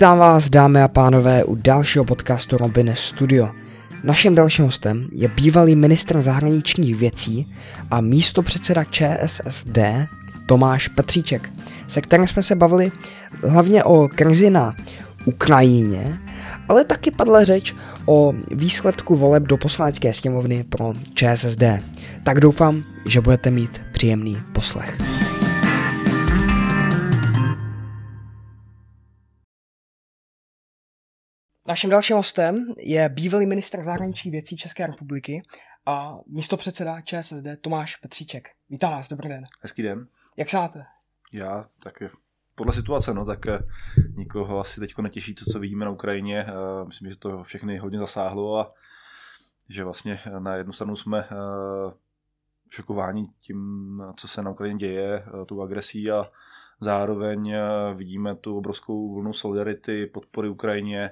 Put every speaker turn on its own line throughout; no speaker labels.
Vítám vás, dámy a pánové, u dalšího podcastu Robin Studio. Naším dalším hostem je bývalý ministr zahraničních věcí a místo předseda ČSSD Tomáš Petříček, se kterým jsme se bavili hlavně o krizi na Ukrajině, ale taky padla řeč o výsledku voleb do poslanecké sněmovny pro ČSSD. Tak doufám, že budete mít příjemný poslech. Naším dalším hostem je bývalý ministr zahraničních věcí České republiky a místo předseda ČSSD Tomáš Petříček. Vítám vás, dobrý den.
Hezký den.
Jak se máte?
Já taky podle situace, no, tak eh, nikoho asi teď netěší to, co vidíme na Ukrajině. Eh, myslím, že to všechny hodně zasáhlo a že vlastně na jednu stranu jsme eh, šokováni tím, co se na Ukrajině děje, tu agresí a zároveň vidíme tu obrovskou vlnu solidarity, podpory Ukrajině,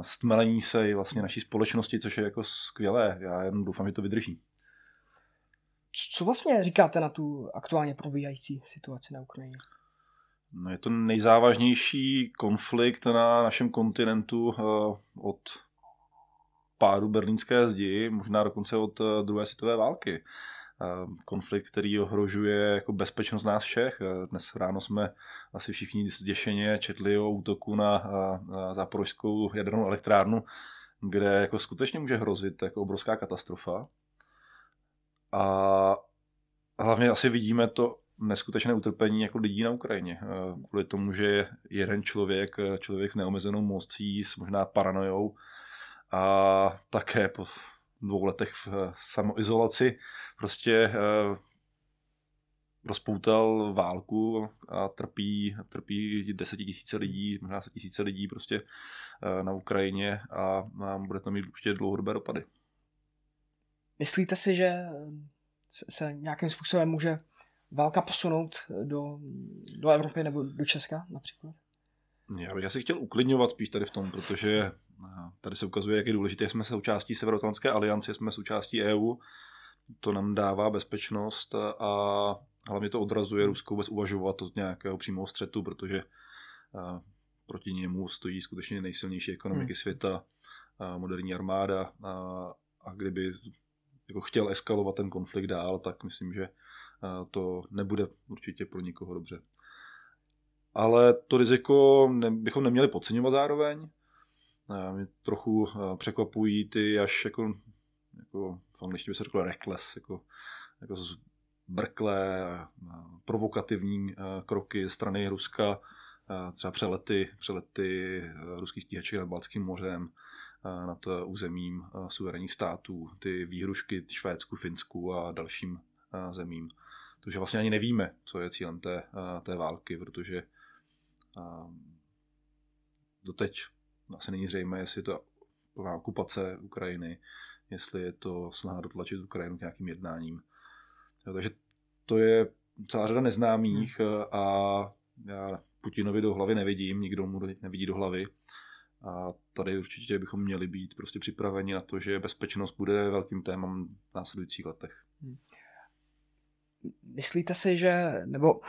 stmelení se i vlastně naší společnosti, což je jako skvělé. Já jen doufám, že to vydrží.
Co vlastně říkáte na tu aktuálně probíhající situaci na Ukrajině?
No je to nejzávažnější konflikt na našem kontinentu eh, od pádu berlínské zdi, možná dokonce od eh, druhé světové války. Eh, konflikt, který ohrožuje jako bezpečnost nás všech. Dnes ráno jsme asi všichni zděšeně četli o útoku na, záporožskou jadernou elektrárnu, kde jako skutečně může hrozit jako obrovská katastrofa. A hlavně asi vidíme to neskutečné utrpení jako lidí na Ukrajině. Eh, kvůli tomu, že je jeden člověk, člověk s neomezenou mocí, s možná paranojou a také po dvou letech v eh, samoizolaci prostě rozpoutal válku a trpí, trpí desetitisíce lidí, možná tisíce lidí prostě na Ukrajině a bude to mít určitě dlouhodobé dopady.
Myslíte si, že se nějakým způsobem může válka posunout do, do Evropy nebo do Česka například?
Já bych asi chtěl uklidňovat spíš tady v tom, protože eh, tady se ukazuje, jak je důležité, jsme součástí Severoatlantické aliance, jsme součástí EU, to nám dává bezpečnost a hlavně to odrazuje Rusko vůbec uvažovat od nějakého přímého střetu, protože eh, proti němu stojí skutečně nejsilnější ekonomiky hmm. světa, moderní armáda a, a kdyby jako chtěl eskalovat ten konflikt dál, tak myslím, že to nebude určitě pro nikoho dobře. Ale to riziko ne, bychom neměli podceňovat zároveň. Mě trochu překvapují ty až jako, jako v angličtině by se řeklo reckless, jako, jako zbrklé, provokativní kroky strany Ruska, třeba přelety, přelety ruských stíhaček nad Balckým mořem, nad územím suverénních států, ty výhrušky Švédsku, Finsku a dalším zemím. Takže vlastně ani nevíme, co je cílem té, té války, protože doteď asi není zřejmé, jestli je to plná okupace Ukrajiny, jestli je to snaha dotlačit Ukrajinu k nějakým jednáním. Jo, takže to je celá řada neznámých hmm. a já Putinovi do hlavy nevidím, nikdo mu nevidí do hlavy. A tady určitě bychom měli být prostě připraveni na to, že bezpečnost bude velkým témem v následujících letech. Hmm.
Myslíte si, že, nebo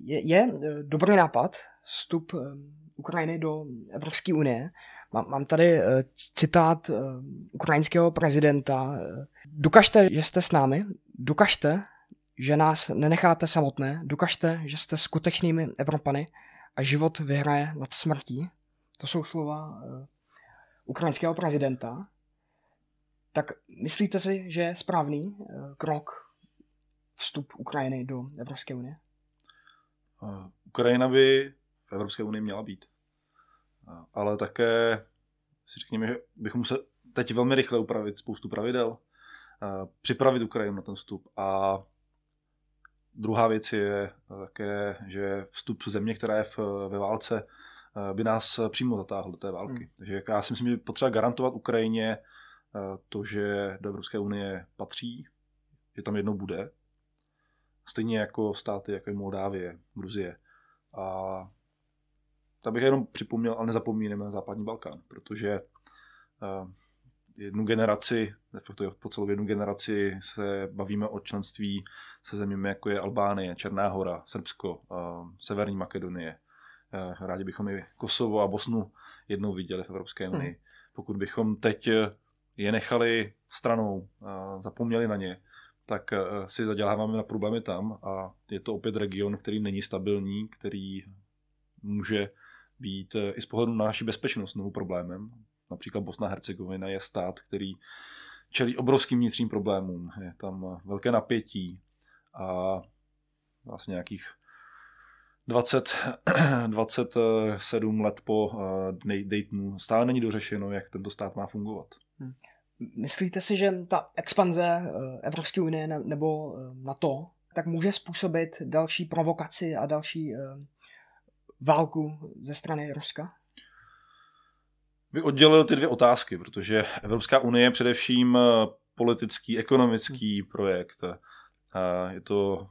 je, je dobrý nápad vstup eh, Ukrajiny do Evropské unie? Mám, mám tady eh, citát ukrajinského prezidenta. Dokažte, že jste s námi, dokažte, že nás nenecháte samotné, dokažte, že jste skutečnými Evropany a život vyhraje nad smrtí. To jsou slova ukrajinského prezidenta. Tak myslíte si, že je správný krok vstup Ukrajiny do Evropské unie?
Ukrajina by v Evropské unii měla být. Ale také si řekněme, že bychom museli teď velmi rychle upravit spoustu pravidel, připravit Ukrajinu na ten vstup. A druhá věc je také, že vstup země, která je v, ve válce, by nás přímo zatáhl do té války. Hmm. Takže já si myslím, že potřeba garantovat Ukrajině to, že do Evropské unie patří, že tam jednou bude, stejně jako státy, jako je Moldávie, Gruzie. A tak bych jenom připomněl, ale nezapomínáme na západní Balkán, protože eh, jednu generaci, to je po celou jednu generaci se bavíme o členství se zeměmi, jako je Albánie, Černá hora, Srbsko, eh, Severní Makedonie, rádi bychom i Kosovo a Bosnu jednou viděli v Evropské unii. Hmm. Pokud bychom teď je nechali stranou, zapomněli na ně, tak si zaděláváme na problémy tam a je to opět region, který není stabilní, který může být i z pohledu na naši bezpečnost znovu problémem. Například Bosna Hercegovina je stát, který čelí obrovským vnitřním problémům. Je tam velké napětí a vlastně nějakých 20, 27 let po Daytonu stále není dořešeno, jak tento stát má fungovat. Hmm.
Myslíte si, že ta expanze eh, Evropské unie nebo eh, NATO tak může způsobit další provokaci a další válku ze strany Ruska?
Bych oddělil ty dvě otázky, protože Evropská unie je především politický, ekonomický hmm. projekt. Je to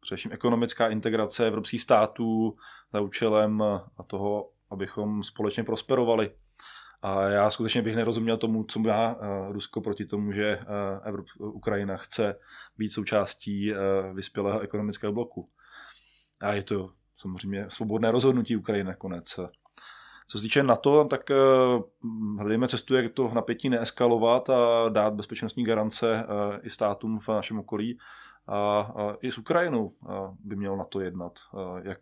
především ekonomická integrace evropských států za účelem toho, abychom společně prosperovali. A já skutečně bych nerozuměl tomu, co má eh, Rusko proti tomu, že eh, Evrop, Ukrajina chce být součástí eh, vyspělého ekonomického bloku. A je to samozřejmě svobodné rozhodnutí Ukrajiny nakonec. Co se týče NATO, tak hledejme cestu, jak to napětí neeskalovat a dát bezpečnostní garance i státům v našem okolí, a, i s Ukrajinou by mělo na to jednat, jak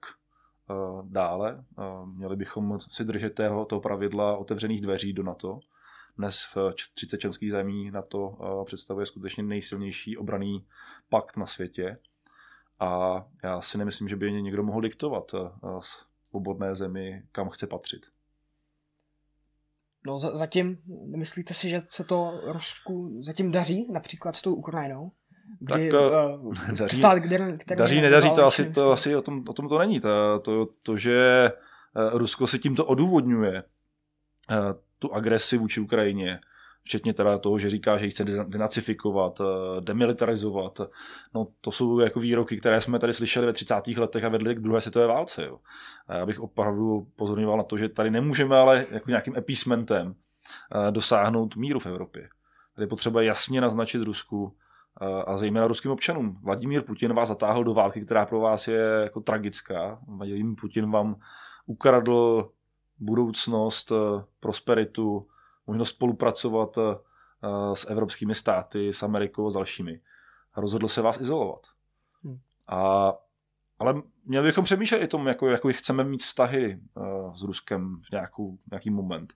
dále. Měli bychom si držet tého, toho pravidla otevřených dveří do NATO. Dnes v 30 členských zemí NATO představuje skutečně nejsilnější obraný pakt na světě. A já si nemyslím, že by někdo mohl diktovat svobodné zemi, kam chce patřit.
No zatím, nemyslíte si, že se to Rusku zatím daří, například s tou Ukrajinou?
Kdy, tak uh, daří, stát, kde, který daří, nedaří, to asi, to asi o tom, o tom to není. To, to, to, že Rusko si tímto odůvodňuje tu agresi vůči Ukrajině, včetně teda toho, že říká, že ji chce denacifikovat, demilitarizovat. No to jsou jako výroky, které jsme tady slyšeli ve 30. letech a vedli k druhé světové válce. Jo. A já bych opravdu pozorňoval na to, že tady nemůžeme ale jako nějakým epísmentem dosáhnout míru v Evropě. Tady potřeba jasně naznačit Rusku, a zejména ruským občanům. Vladimír Putin vás zatáhl do války, která pro vás je jako tragická. Vladimír Putin vám ukradl budoucnost, eh, prosperitu, možnost spolupracovat eh, s evropskými státy, s Amerikou a s dalšími. A rozhodl se vás izolovat. Hmm. A, ale měli bychom přemýšlet i tom, jako, jako chceme mít vztahy uh, s Ruskem v nějakou, nějaký moment.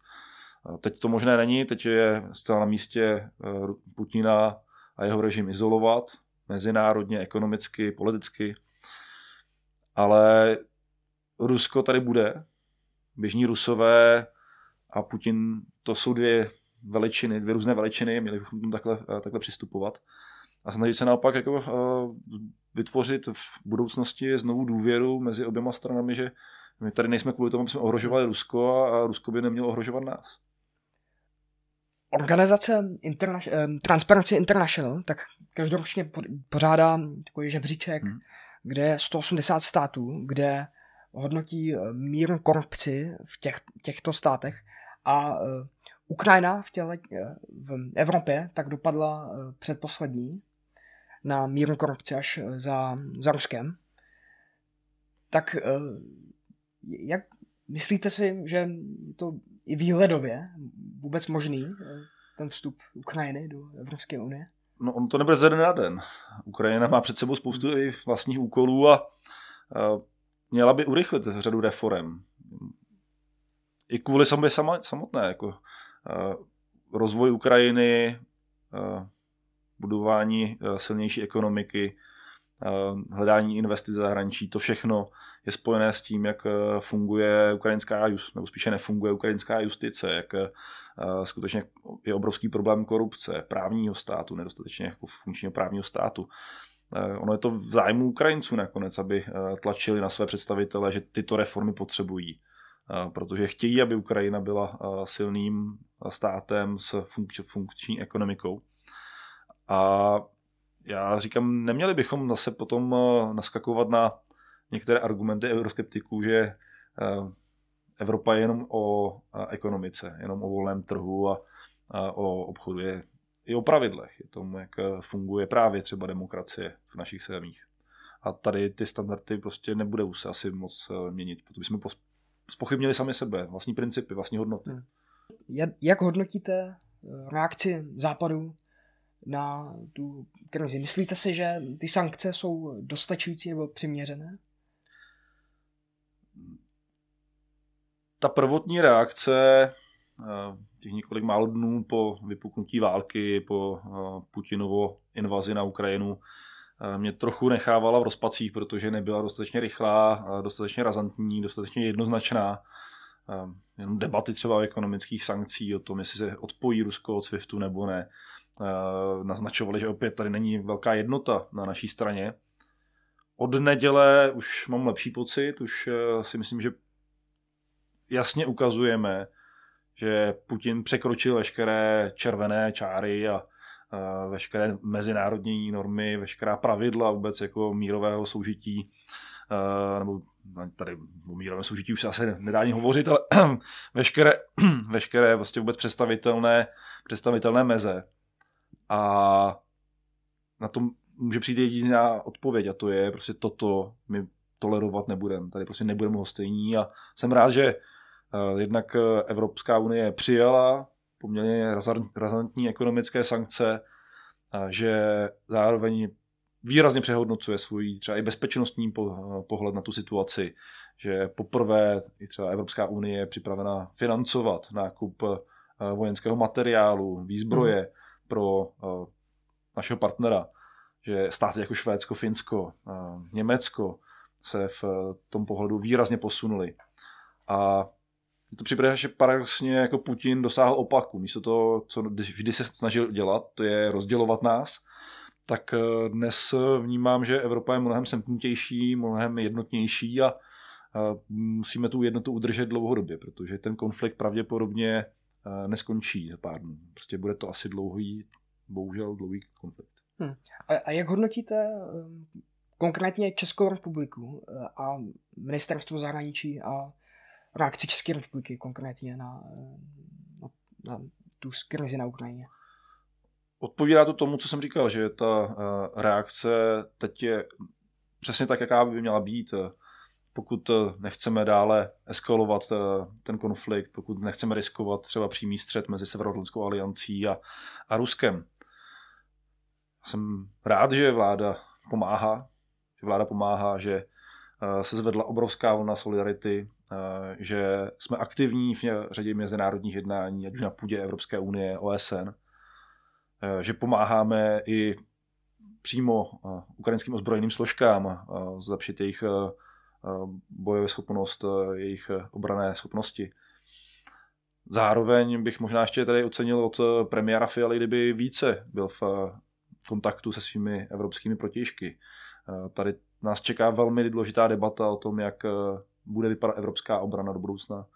Teď to možné není, teď je stále na místě Putina a jeho režim izolovat, mezinárodně, ekonomicky, politicky. Ale Rusko tady bude, běžní Rusové a Putin, to jsou dvě veličiny, dvě různé veličiny, měli bychom tomu takhle, eh, takhle přistupovat. A snažit se naopak jako, uh, vytvořit v budoucnosti znovu důvěru mezi oběma stranami, že my tady nejsme kvůli tomu, aby jsme ohrožovali Rusko a Rusko by nemělo ohrožovat nás.
Organizace Interna- eh, Transparency International tak každoročně pořádá takový žebříček, hmm. kde je 180 států, kde hodnotí eh, míru korupci v těch, těchto státech a uh, Ukrajina v, těle, v Evropě tak dopadla předposlední na míru korupce až za, za Ruskem. Tak jak myslíte si, že to i výhledově vůbec možný eh, ten vstup Ukrajiny do Evropské unie?
No on to nebude ze den na den. Ukrajina má před sebou spoustu i vlastních úkolů a, a měla by urychlit řadu reform. I kvůli sobě samotné, jako a, rozvoj Ukrajiny, budování silnější ekonomiky, hledání investic zahraničí, to všechno je spojené s tím, jak eh, funguje ukrajinská, nebo spíše nefunguje ukrajinská justice, jak eh, skutečně je obrovský problém korupce, právního státu, nedostatečně jako funkčního právního státu. Eh, ono je to v zájmu Ukrajinců nakonec, aby tlačili na své představitele, že tyto reformy potřebují. Protože chtějí, aby Ukrajina byla silným státem s funkční ekonomikou. A já říkám, neměli bychom zase potom naskakovat na některé argumenty euroskeptiků, že eh, Evropa je jenom o ekonomice, jenom o volném trhu a, o obchodu. Je i o pravidlech, je tomu, jak eh, funguje právě třeba demokracie v našich zemích. A tady ty standardy prostě nebudou se asi moc měnit, protože jsme spochybnili sami sebe, vlastní principy, vlastní hodnoty. Hmm.
Jak hodnotíte reakci západu na tu krizi? Myslíte si, že ty sankce jsou dostačující nebo přiměřené?
Ta prvotní reakce eh, těch několik málo dnů po vypuknutí války, po eh, Putinovo invazi na Ukrajinu, eh, mě trochu nechávala v rozpacích, protože nebyla dostatečně rychlá, dostatečně razantní, dostatečně jednoznačná. Jenom debaty třeba o ekonomických sankcí, o tom, jestli se odpojí Rusko od SWIFTu nebo ne, naznačovali, že opět tady není velká jednota na naší straně. Od neděle už mám lepší pocit, už si myslím, že jasně ukazujeme, že Putin překročil veškeré červené čáry a, veškeré mezinárodní normy, veškerá pravidla vůbec jako mírového soužití, nebo tady o mírovém soužití už se asi nedá ani hovořit, ale veškeré, veškeré vlastně vůbec představitelné, představitelné meze. A na tom může přijít jediná odpověď a to je prostě toto my tolerovat nebudeme. Tady prostě nebudeme hostejní a jsem rád, že jednak eh, Evropská unie přijala poměrně razantní ekonomické sankce, že zároveň výrazně přehodnocuje svůj třeba i bezpečnostní pohled na tu situaci, že poprvé i třeba Evropská unie je připravena financovat nákup eh, vojenského materiálu, výzbroje mm. pro našeho partnera, že státy jako Švédsko, Finsko, Německo se v tom pohledu výrazně posunuli. A mně to připadá, že paradoxně jako Putin dosáhl opaku. Místo toho, co vždy se snažil dělat, to je rozdělovat nás, tak eh, dnes vnímám, že Evropa je mnohem semknutější, mnohem jednotnější a musíme tu jednotu udržet dlouhodobě, protože ten konflikt pravděpodobně eh, neskončí za pár dnů. Prostě bude to asi dlouhý, bohužel dlouhý konflikt.
Hmm. A, a jak hodnotíte eh, konkrétně Českou republiku a ministerstvo zahraničí a reakci České republiky konkrétně na, na, na tu krizi na Ukrajině.
Odpovídá to tomu, co jsem říkal, že ta eh, reakce teď je přesně tak, jaká by měla být. Pokud nechceme dále eskalovat eh, ten konflikt, pokud nechceme riskovat třeba přímý střed mezi Severoatlantickou aliancí a, a Ruskem. Jsem rád, že vláda pomáhá, že vláda pomáhá, že eh, se zvedla obrovská vlna solidarity Eh, že jsme aktivní v řadě mezinárodních jednání, ať už na půdě Evropské unie, OSN, eh, že pomáháme i přímo eh, ukrajinským ozbrojeným složkám zlepšit jejich bojové schopnost, jejich obrané schopnosti. Zároveň bych možná ještě tady ocenil od premiéra Fialy, kdyby více byl v kontaktu se svými evropskými protěžky. Tady nás čeká velmi důležitá debata o tom, jak bude vypadat evropská obrana do budoucna,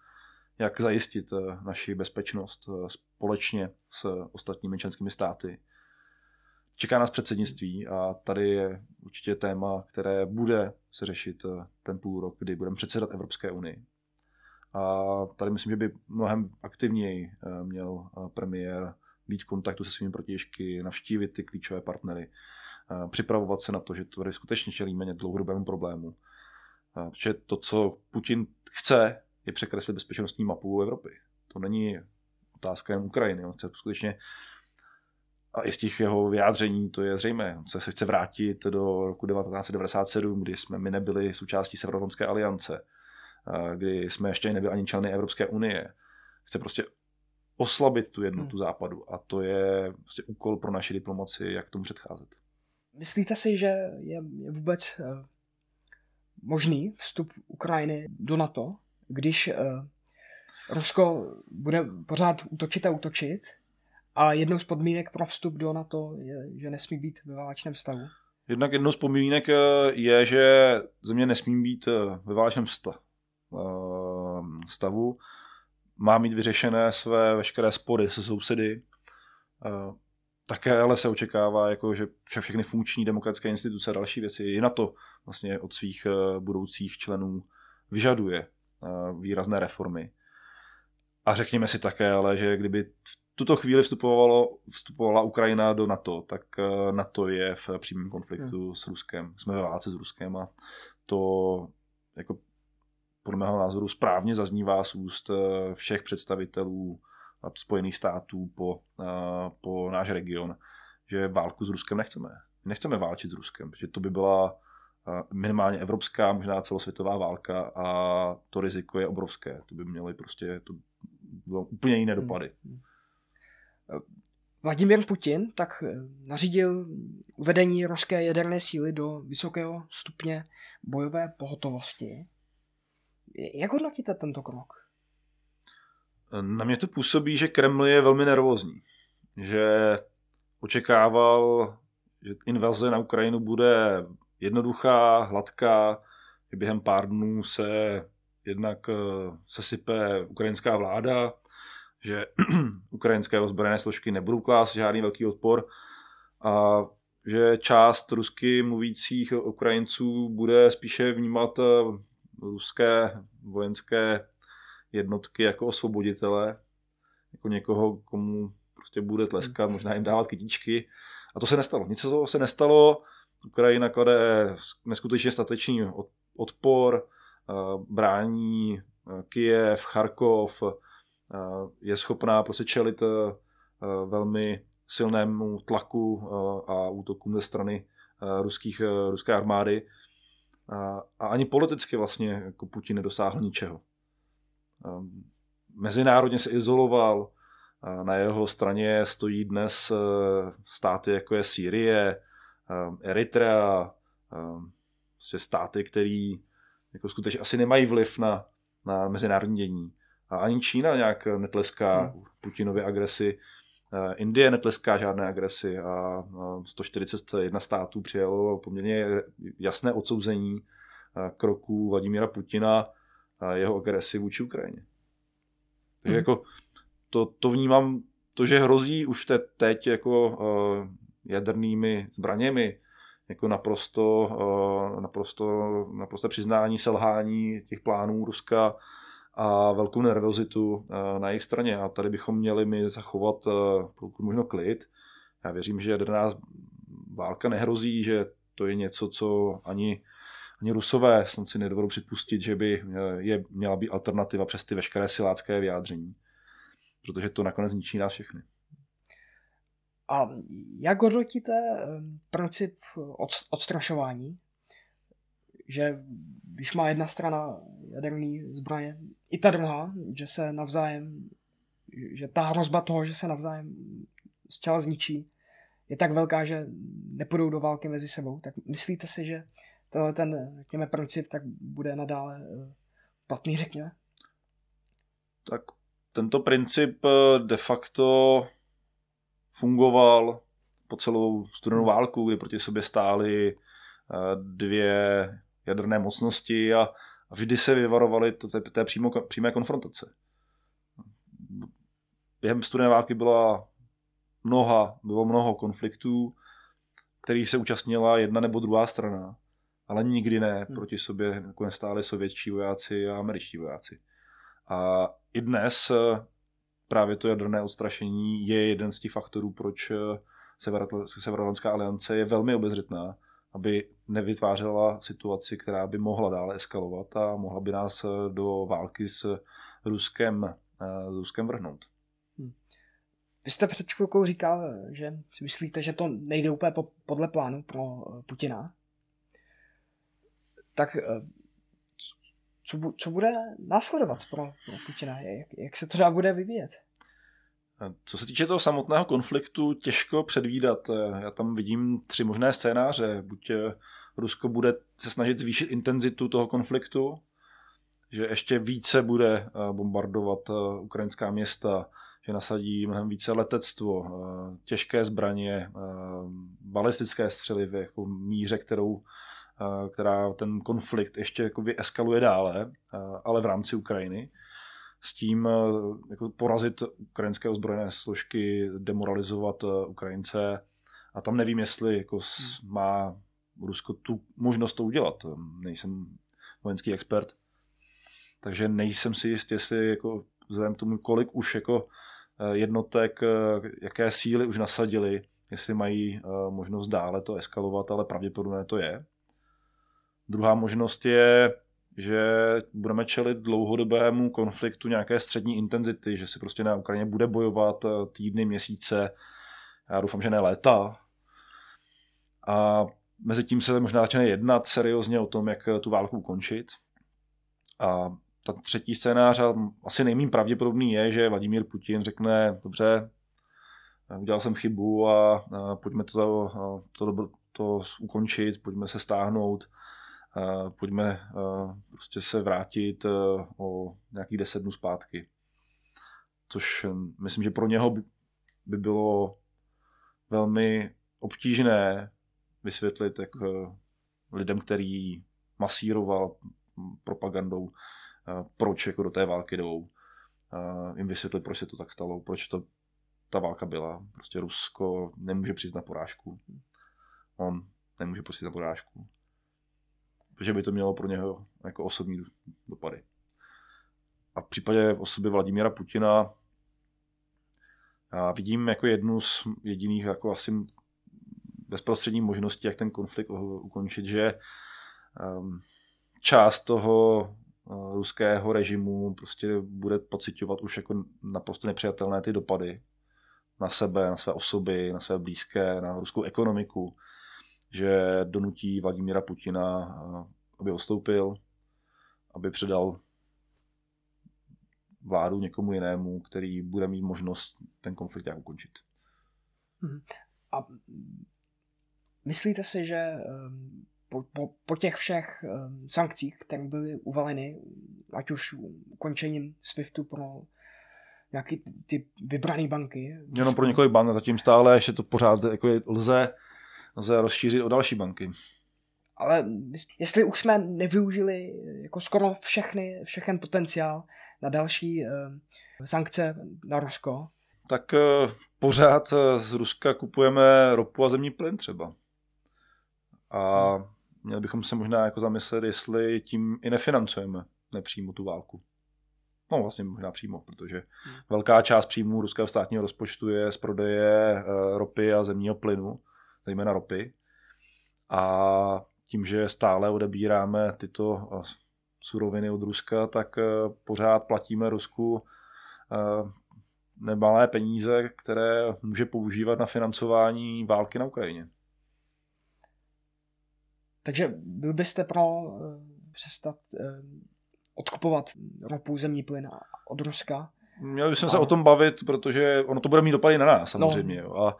jak zajistit eh, naši bezpečnost eh, společně s ostatními členskými státy. Čeká nás předsednictví a tady je určitě téma, které bude se řešit eh, ten půl rok, kdy budeme předsedat Evropské unii. A tady myslím, že by mnohem aktivněji měl premiér být v kontaktu se svými protěžky, navštívit ty klíčové partnery, připravovat se na to, že tady skutečně čelíme dlouhodobému problému Protože to, co Putin chce, je překreslit bezpečnostní mapu Evropy. To není otázka jen Ukrajiny. On chce skutečně a i z těch jeho vyjádření to je zřejmé. On se chce vrátit do roku 1997, kdy jsme my nebyli součástí Severoatlantské aliance, kdy jsme ještě nebyli ani členy Evropské unie. Chce prostě oslabit tu jednotu hmm. západu a to je prostě úkol pro naši diplomaci, jak tomu předcházet.
Myslíte si, že je vůbec eh, možný vstup Ukrajiny do NATO, když uh, Rusko bude pořád útočit a útočit, a jednou z podmínek pro vstup do NATO je, že nesmí být ve válečném stavu.
Jednak jednou z podmínek eh, je, že země nesmí být ve válečném stavu. Má mít vyřešené své veškeré spory se sousedy. Také ale se očekává, jako, že všechny funkční demokratické instituce a další věci i na to vlastně od svých eh, budoucích členů vyžaduje eh, výrazné reformy. A řekněme si také, ale že kdyby v tuto chvíli vstupovalo, vstupovala Ukrajina do NATO, tak NATO je v přímém konfliktu hmm. s Ruskem. Jsme ve válce s Ruskem a to jako podle mého názoru správně zaznívá z úst všech představitelů Spojených států po, po náš region, že válku s Ruskem nechceme. Nechceme válčit s Ruskem, protože to by byla minimálně evropská, možná celosvětová válka a to riziko je obrovské. To by měly prostě to bylo úplně jiné dopady. Hmm.
Vladimír Putin tak eh, nařídil uvedení ruské jaderné síly do vysokého stupně bojové pohotovosti. Jak hodnotíte tento krok?
Na mě to působí, že Kreml je velmi nervózní. Že očekával, že invaze na Ukrajinu bude jednoduchá, hladká, že během pár dnů se jednak eh, sesype ukrajinská vláda, že ukrajinské ozbrojené složky nebudou klást žádný velký odpor a že část rusky mluvících Ukrajinců bude spíše vnímat eh, ruské vojenské jednotky jako osvoboditele, jako někoho, komu prostě bude tleskat, možná jim dávat kytičky. A to se nestalo. Nic z toho se nestalo. Ukrajina klade neskutečně statečný odpor, eh, brání eh, Kijev, Charkov, eh, je schopná prostě čelit velmi silnému tlaku a útokům ze strany ruských, ruské armády. A ani politicky vlastně jako Putin nedosáhl ničeho. Mezinárodně se izoloval, na jeho straně stojí dnes státy jako je Sýrie, Ehm, Eritrea, ehm, prostě státy, které jako skutečně asi nemají vliv na, na mezinárodní dění. A ani Čína nějak netleská hmm. Putinově agresi, ehm, Indie netleská žádné agresi a 141 států přijalo poměrně jasné odsouzení kroků Vladimíra Putina jeho agresi vůči Ukrajině. Takže hmm. jako to, to vnímám, to, že hrozí už te, teď jako jadernými zbraněmi, jako naprosto, eh, naprosto, naprosto přiznání selhání těch plánů Ruska a velkou nervozitu eh, na jejich straně. A tady bychom měli mi zachovat pokud možno klid. Já věřím, že jaderná válka nehrozí, že to je něco, co ani, ani Rusové snad si nedovedou připustit, že by je měla být alternativa přes ty veškeré silácké vyjádření. Protože to nakonec ničí nás všechny.
A jak hodnotíte princip odstrašování? Že když má jedna strana jaderný zbraně, i ta druhá, že se navzájem, že ta hrozba toho, že se navzájem zcela zničí, je tak velká, že nepůjdou do války mezi sebou, tak myslíte si, že tenhle ten, řekněme, princip tak bude nadále eh, platný, řekněme?
Tak tento princip eh, de facto fungoval po celou studenou válku, kdy proti sobě stály eh, dvě jaderné mocnosti a vždy se vyvarovali té, té přímo, přímé konfrontace. Během studené války byla mnoha, bylo mnoho konfliktů, který se účastnila jedna nebo druhá strana, ale nikdy ne hmm. proti sobě jako nestáli sovětští vojáci a američtí vojáci. A i dnes eh, právě to jaderné odstrašení je jeden z těch faktorů, proč eh, Severoatlantická aliance je velmi obezřetná, aby nevytvářela situaci, která by mohla dále eskalovat a mohla by nás eh, do války s Ruskem, s Ruskem vrhnout. Hmm.
Vy jste před chvilkou říkal, že si myslíte, že to nejde úplně podle plánu pro Putina. Tak co, co bude následovat pro, Putina? Jak, jak se to dá bude vyvíjet?
Co se týče toho samotného konfliktu, těžko předvídat. Já tam vidím tři možné scénáře. Buď eh, Rusko bude se snažit zvýšit intenzitu toho konfliktu, že ještě více bude eh, bombardovat eh, ukrajinská města, že nasadí mnohem více letectvo, těžké zbraně, balistické střely v jako míře, kterou která ten konflikt ještě jakoby eskaluje dále, ale v rámci Ukrajiny. S tím jako porazit ukrajinské ozbrojené složky, demoralizovat Ukrajince. A tam nevím, jestli jako má Rusko tu možnost to udělat. Nejsem vojenský expert, takže nejsem si jist, jestli jako vzhledem k tomu, kolik už jako jednotek, jaké síly už nasadili, jestli mají možnost dále to eskalovat, ale pravděpodobně to je. Druhá možnost je, že budeme čelit dlouhodobému konfliktu nějaké střední intenzity, že si prostě na Ukrajině bude bojovat týdny, měsíce, já doufám, že ne léta. A mezi tím se možná začne jednat seriózně o tom, jak tu válku ukončit. A ta třetí scénář, a asi nejmím pravděpodobný je, že Vladimír Putin řekne, dobře, udělal jsem chybu a, pojďme to, to, to, to ukončit, pojďme se stáhnout, pojďme a prostě se vrátit o nějakých deset dnů zpátky. Což myslím, že pro něho by, by bylo velmi obtížné vysvětlit jak lidem, který masíroval propagandou, proč jako do té války jdou, jim vysvětlit, proč se to tak stalo, proč to ta válka byla. Prostě Rusko nemůže přiznat porážku. On nemůže přiznat porážku. Protože by to mělo pro něho jako osobní dopady. A v případě osoby Vladimíra Putina já vidím jako jednu z jediných jako asi bezprostřední možností, jak ten konflikt ukončit, že um, část toho uh, ruského režimu prostě bude pocitovat už jako naprosto nepřijatelné ty dopady na sebe, na své osoby, na své blízké, na ruskou ekonomiku, že donutí Vladimíra Putina, uh, aby ostoupil, aby předal vládu někomu jinému, který bude mít možnost ten konflikt jak ukončit.
Mhm. A myslíte si, že ehm, po, po, po těch všech ehm, sankcích, které byly uvaleny, ať už ukončením SWIFTu pro nějaký ty vybrané banky.
Jenom pro několik bank, zatím stále ještě to pořád jako je, lze, lze rozšířit o další banky.
Ale jestli už jsme nevyužili jako skoro všechny, všechen potenciál na další uh, sankce na Rusko,
tak uh, pořád eh, z Ruska kupujeme ropu a zemní plyn třeba. A měli bychom se možná jako zamyslet, jestli tím i nefinancujeme nepřímo tu válku. No vlastně možná přímo, protože hmm. velká část příjmů ruského státního rozpočtu je z prodeje ropy a zemního plynu, zejména ropy. A tím, že stále odebíráme tyto eh, suroviny od Ruska, tak eh, pořád platíme Rusku eh, nemalé peníze, které může používat na financování války na Ukrajině.
Takže byl byste pro přestat odkupovat ropu, zemní plyn od Ruska?
Měli bychom a... se o tom bavit, protože ono to bude mít dopady na nás samozřejmě. No. Jo. A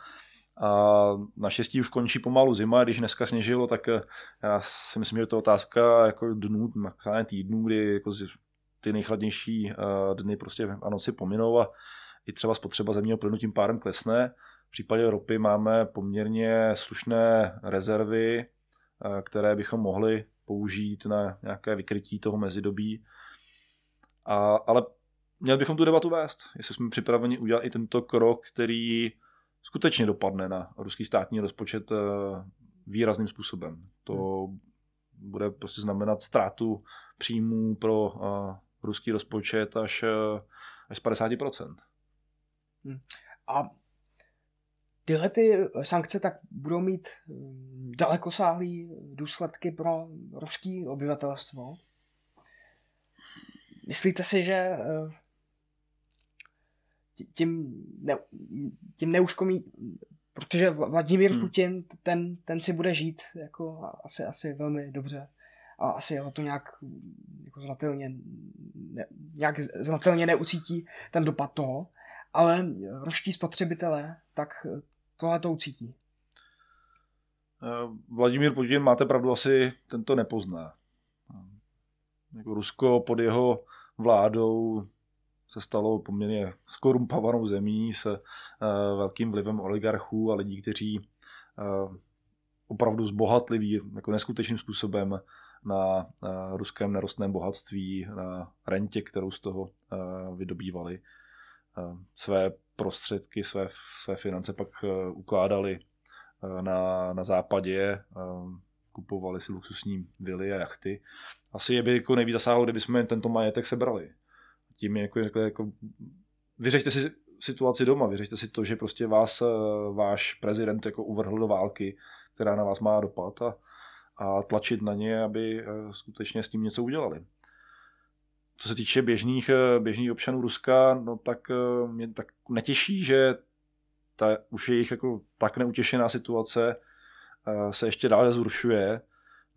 a naštěstí už končí pomalu zima, když dneska sněžilo, tak eh, já si myslím, že to je otázka jako dnů, maximálně týdnů, kdy jako ty nejchladnější eh, dny prostě a noci pominou a i třeba spotřeba zemního plynu tím pádem klesne. V případě ropy máme poměrně slušné rezervy, eh, které bychom mohli použít na nějaké vykrytí toho mezidobí. A, ale měli bychom tu debatu vést, jestli jsme připraveni udělat i tento krok, který skutečně dopadne na ruský státní rozpočet eh, výrazným způsobem. To hmm. bude prostě znamenat ztrátu příjmů pro uh, ruský rozpočet až, uh, až z 50%.
Hmm. A tyhle ty sankce tak budou mít dalekosáhlé důsledky pro ruský obyvatelstvo. Myslíte si, že tím, ne, tím neuškomí, protože Vladimír hmm. Putin, ten, ten si bude žít jako asi, asi velmi dobře a asi ho to nějak jako znatelně, ne, nějak znatelně neucítí ten dopad toho, ale roští spotřebitelé tak tohle to ucítí.
Eh, Vladimír Putin, máte pravdu, asi tento nepozná. Jako Rusko pod jeho vládou se stalo poměrně skorumpovanou zemí s uh, velkým vlivem oligarchů a lidí, kteří uh, opravdu zbohatliví jako neskutečným způsobem na uh, ruském nerostném bohatství, na rentě, kterou z toho vydobývali. Své prostředky, své, své finance pak ukládali na, na západě, kupovali si luxusní vily a jachty. Asi je by jako nejvíc zasáhlo, kdybychom tento majetek sebrali tím jako, jako, jako vyřešte si situaci doma, vyřešte si to, že prostě vás váš prezident jako uvrhl do války, která na vás má dopad a, a tlačit na ně, aby skutečně s tím něco udělali. Co se týče běžných, běžných občanů Ruska, no tak mě tak netěší, že ta už jejich jako tak neutěšená situace se ještě dále zrušuje.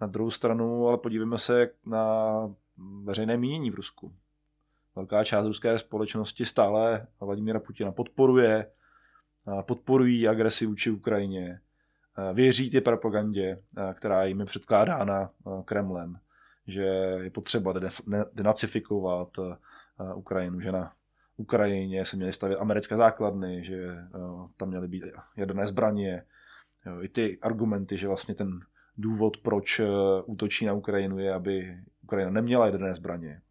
Na druhou stranu, ale podívejme se na veřejné mínění v Rusku. Velká část ruské společnosti stále Vladimíra Putina podporuje, podporují agresi vůči Ukrajině, věří ty propagandě, která jim je předkládána Kremlem, že je potřeba denacifikovat Ukrajinu, že na Ukrajině se měly stavět americké základny, že tam měly být jaderné zbraně, i ty argumenty, že vlastně ten důvod, proč útočí na Ukrajinu, je, aby Ukrajina neměla jaderné zbraně.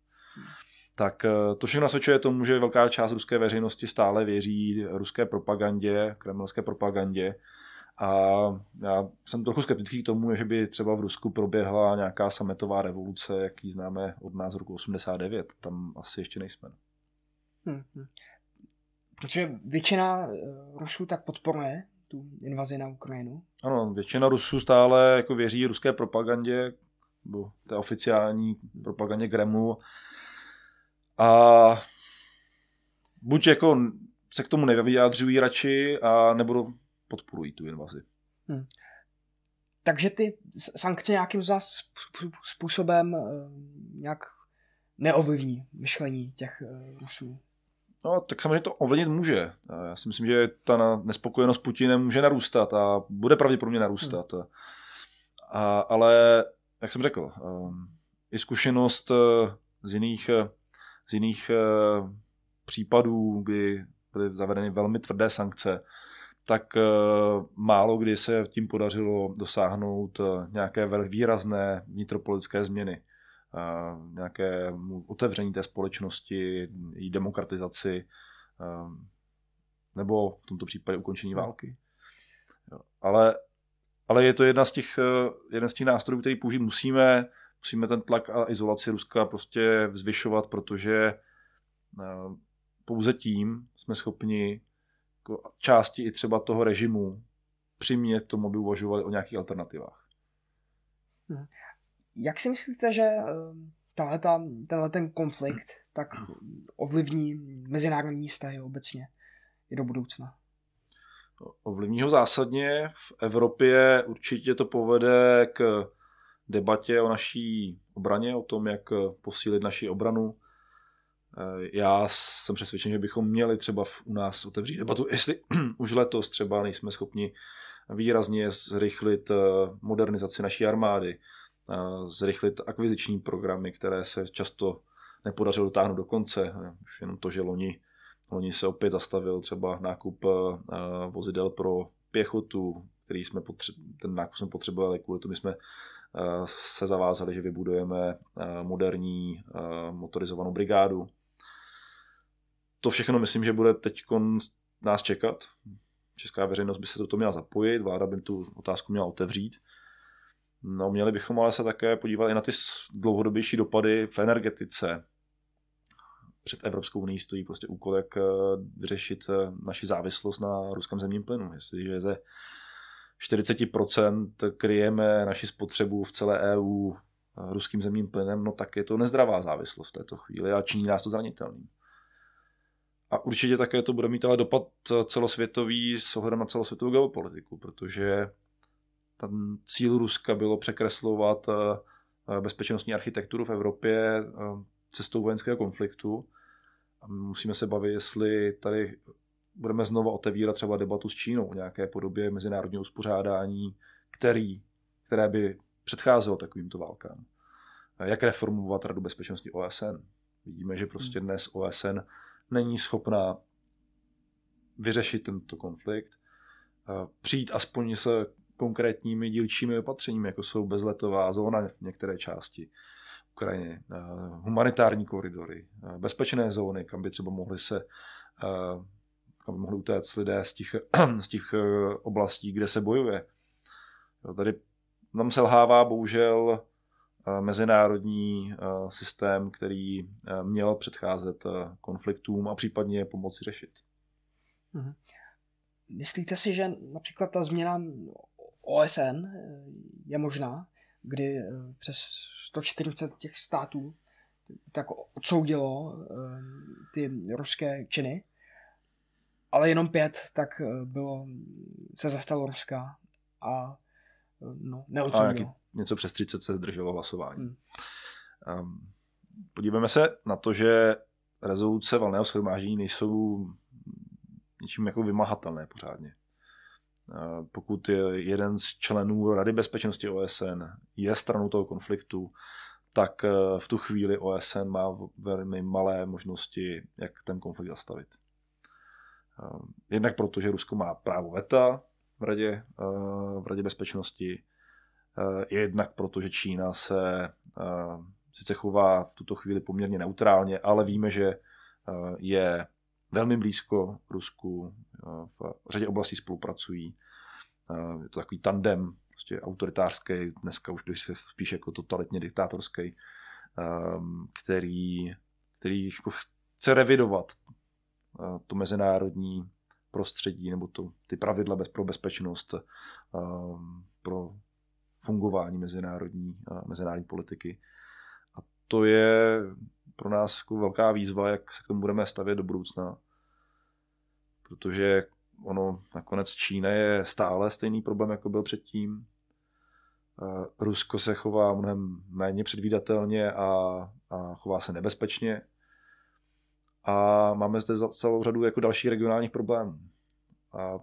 Tak to všechno nasvědčuje tomu, že velká část ruské veřejnosti stále věří ruské propagandě, kremlské propagandě. A já jsem trochu skeptický k tomu, že by třeba v Rusku proběhla nějaká sametová revoluce, jak ji známe od nás roku 89. Tam asi ještě nejsme. Hmm, hmm.
Protože většina Rusů tak podporuje tu invazi na Ukrajinu.
Ano, většina Rusů stále jako věří ruské propagandě, nebo té oficiální propagandě Kremlu. A buď jako se k tomu nevyjádřují radši, a nebo podporují tu invazi. Hmm.
Takže ty sankce nějakým způsobem eh, nějak neovlivní myšlení těch eh, Rusů?
No, tak samozřejmě to ovlivnit může. Já si myslím, že ta nespokojenost Putinem může narůstat a bude pravděpodobně narůstat. Hmm. A, ale, jak jsem řekl, um, i zkušenost uh, z jiných, z jiných uh, případů, kdy byly zavedeny velmi tvrdé sankce, tak málo kdy se tím podařilo dosáhnout nějaké výrazné vnitropolitické změny nějaké otevření té společnosti, její demokratizaci, nebo v tomto případě ukončení hmm. války. Ale, ale je to jedna z těch, eh, jeden z těch nástrojů, který použít musíme. Musíme ten tlak a izolaci Ruska prostě zvyšovat, protože eh, pouze tím jsme schopni jako části i třeba toho režimu přimět tomu, aby uvažovali o nějakých alternativách.
Hmm. Jak si myslíte, že ehm, tahleta, tenhle ten konflikt tak ovlivní mezinárodní vztahy obecně i do budoucna?
Ovlivní ho zásadně. V Evropě určitě to povede k debatě o naší obraně, o tom, jak posílit naši obranu. Eh, já jsem přesvědčen, že bychom měli třeba u nás otevřít debatu, jestli už letos třeba nejsme schopni výrazně zrychlit eh, modernizaci naší armády, zrychlit akviziční programy, které se často nepodařilo dotáhnout do konce. Už jenom to, že loni, loni se opět zastavil třeba nákup vozidel pro pěchotu, který jsme potře- ten nákup jsme potřebovali, kvůli tomu jsme se zavázali, že vybudujeme moderní motorizovanou brigádu. To všechno myslím, že bude teď nás čekat. Česká veřejnost by se do toho měla zapojit, vláda by tu otázku měla otevřít. No, měli bychom ale se také podívat i na ty dlouhodobější dopady v energetice. Před Evropskou unii stojí prostě úkol, jak eh, vyřešit eh, naši závislost na ruském zemním plynu. Jestliže ze 40% kryjeme naši spotřebu v celé EU eh, ruským zemním plynem, no tak je to nezdravá závislost v této chvíli a činí nás to zranitelným. A určitě také to bude mít ale dopad celosvětový s ohledem na celosvětovou geopolitiku, protože ten cíl Ruska bylo překreslovat eh, eh, bezpečnostní architekturu v Evropě eh, cestou vojenského konfliktu. A musíme se bavit, jestli tady budeme znova otevírat třeba debatu s Čínou o nějaké podobě mezinárodního uspořádání, který, které by předcházelo takovýmto válkám. Jak reformovat Radu bezpečnosti OSN? Vidíme, že prostě hmm. dnes OSN není schopná vyřešit tento konflikt, přijít aspoň se konkrétními dílčími opatřeními, jako jsou bezletová zóna v některé části Ukrajiny, humanitární koridory, bezpečné zóny, kam by třeba mohli se eh, kam by mohli utéct lidé z těch, z těch oblastí, kde se bojuje. Tady nám selhává bohužel mezinárodní systém, který měl předcházet konfliktům a případně pomoci řešit.
Mhm. Myslíte si, že například ta změna OSN je možná, kdy přes 140 těch států tak odsoudilo ty ruské činy, ale jenom pět tak bylo, se zastalo Ruska a no, neodsoudilo.
něco přes 30 se zdrželo hlasování. Hmm. Um, podíváme se na to, že rezoluce valného schromáždění nejsou ničím jako vymahatelné pořádně. Pokud je jeden z členů Rady bezpečnosti OSN je stranou toho konfliktu, tak e, v tu chvíli OSN má velmi malé možnosti, jak ten konflikt zastavit. E, jednak proto, že Rusko má právo veta v Radě, e, v radě bezpečnosti, jednak proto, že Čína se sice chová v tuto chvíli poměrně neutrálně, ale víme, že eh, je velmi blízko Rusku, eh, v řadě oblastí spolupracují. Eh, je to takový tandem, prostě autoritářský, dneska už spíš jako totalitně diktátorský, který, který jako chce revidovat to mezinárodní prostředí nebo to, ty pravidla bez, pro bezpečnost, pro fungování mezinárodní, mezinárodní politiky to je pro nás jako velká výzva, jak se k tomu budeme stavět do budoucna. Protože ono nakonec Čína je stále stejný problém, jako byl předtím. Rusko se chová mnohem méně předvídatelně a, a chová se nebezpečně. A máme zde celou řadu jako dalších regionálních problémů. A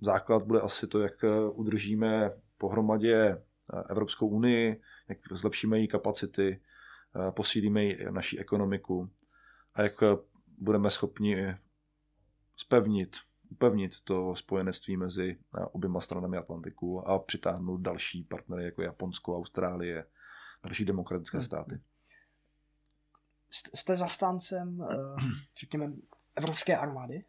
základ bude asi to, jak udržíme pohromadě Evropskou unii, jak zlepšíme její kapacity, Eh, posílíme naši ekonomiku a jak eh, budeme schopni spevnit, upevnit to spojenectví mezi eh, oběma stranami Atlantiku a přitáhnout další partnery jako Japonsko, Austrálie, další demokratické státy.
Jste zastáncem, řekněme, evropské armády?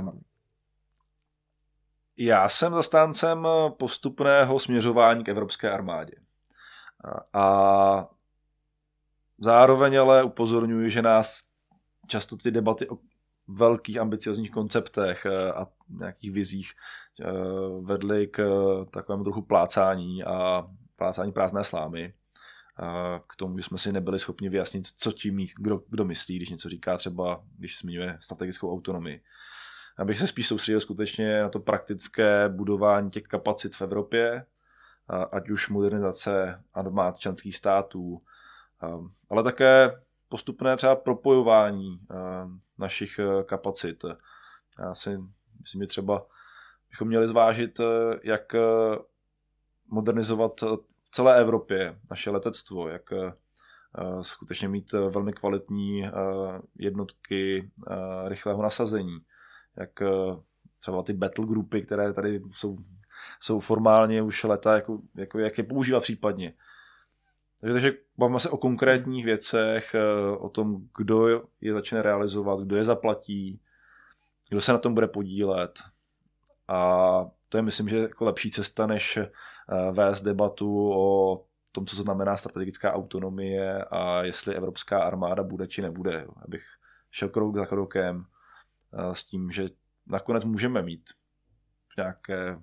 um, já jsem zastáncem postupného směřování k evropské armádě. A zároveň ale upozorňuji, že nás často ty debaty o velkých ambiciozních konceptech eh, a nějakých vizích eh, vedly k takovému trochu plácání a plácání prázdné slámy. K tomu, že jsme si nebyli schopni vyjasnit, co tím kdo, kdo myslí, když něco říká třeba, když zmiňuje strategickou autonomii abych se spíš soustředil skutečně na to praktické budování těch kapacit v Evropě, ať už modernizace armád členských států, ale také postupné třeba propojování našich e, kapacit. Já si myslím, že třeba bychom měli zvážit, e, jak e, modernizovat v celé Evropě naše letectvo, jak skutečně mít velmi kvalitní jednotky rychlého nasazení, jak eh, třeba ty battle grupy, které tady jsou, jsou formálně už leta, jako, jako jak je používat případně. Takže bavíme se o konkrétních věcech, eh, o tom, kdo je začne realizovat, kdo je zaplatí, kdo se na tom bude podílet. A to je, myslím, že jako lepší cesta, než eh, vést debatu o tom, co znamená strategická autonomie a jestli evropská armáda bude či nebude. Abych šel krok za krokem s tím, že nakonec můžeme mít nějaké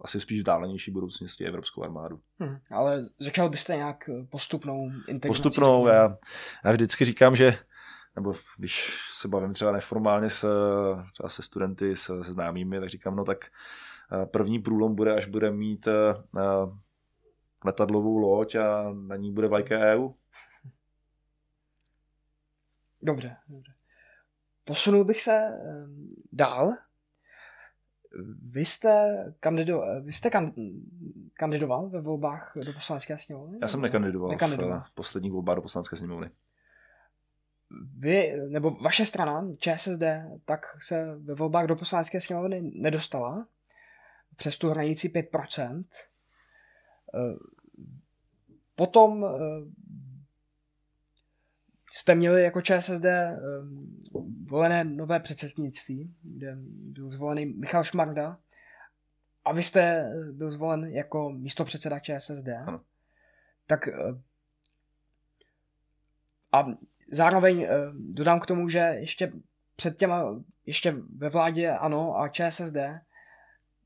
asi spíš vzdálenější budoucnosti evropskou armádu.
Hmm, ale začal byste nějak eh, postupnou integraci?
Postupnou, já, já vždycky říkám, že nebo když se bavím třeba neformálně s, třeba se studenty, se, se známými, tak říkám, no tak eh, první průlom bude, až bude mít eh, letadlovou loď a na ní bude vlajka EU.
Dobře, dobře. Posunul bych se dál. Vy jste, kandido, vy jste kan, kandidoval ve volbách do poslanecké sněmovny?
Já jsem nekandidoval, nekandidoval. v posledních volbách do poslanecké sněmovny.
Vy, nebo vaše strana, ČSSD, tak se ve volbách do poslanecké sněmovny nedostala přes tu hranici 5%. Potom jste měli jako ČSSD ehm, volené nové předsednictví, kde byl zvolený Michal Šmarda a vy jste eh, byl zvolen jako místo předseda ČSSD. Ano. Tak eh, A zároveň dodám k tomu, že ještě před těma, ještě ve vládě ANO a ČSSD,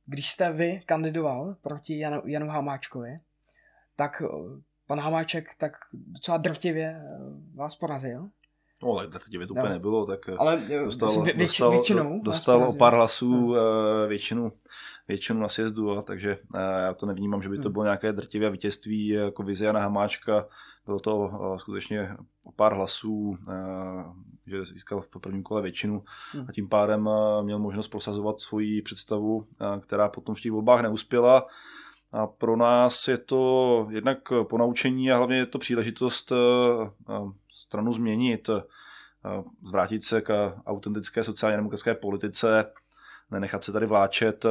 když jste vy kandidoval proti Janu, Janu Hamáčkovi, tak pan Hamáček tak docela drtivě vás porazil.
No, ale drtivě to úplně no. nebylo, tak
ale dostal, vě,
dostal,
většinou
dostal o pár hlasů no. většinu, většinu na sjezdu, takže já to nevnímám, že by to hmm. bylo nějaké drtivé vítězství jako vize Jana Hamáčka. Bylo to skutečně o pár hlasů, že získal v prvním kole většinu hmm. a tím pádem měl možnost prosazovat svoji představu, která potom v těch volbách neuspěla. A pro nás je to jednak ponaučení a hlavně je to příležitost eh, eh, stranu změnit, eh, zvrátit se k autentické sociálně demokratické politice, nenechat se tady vláčet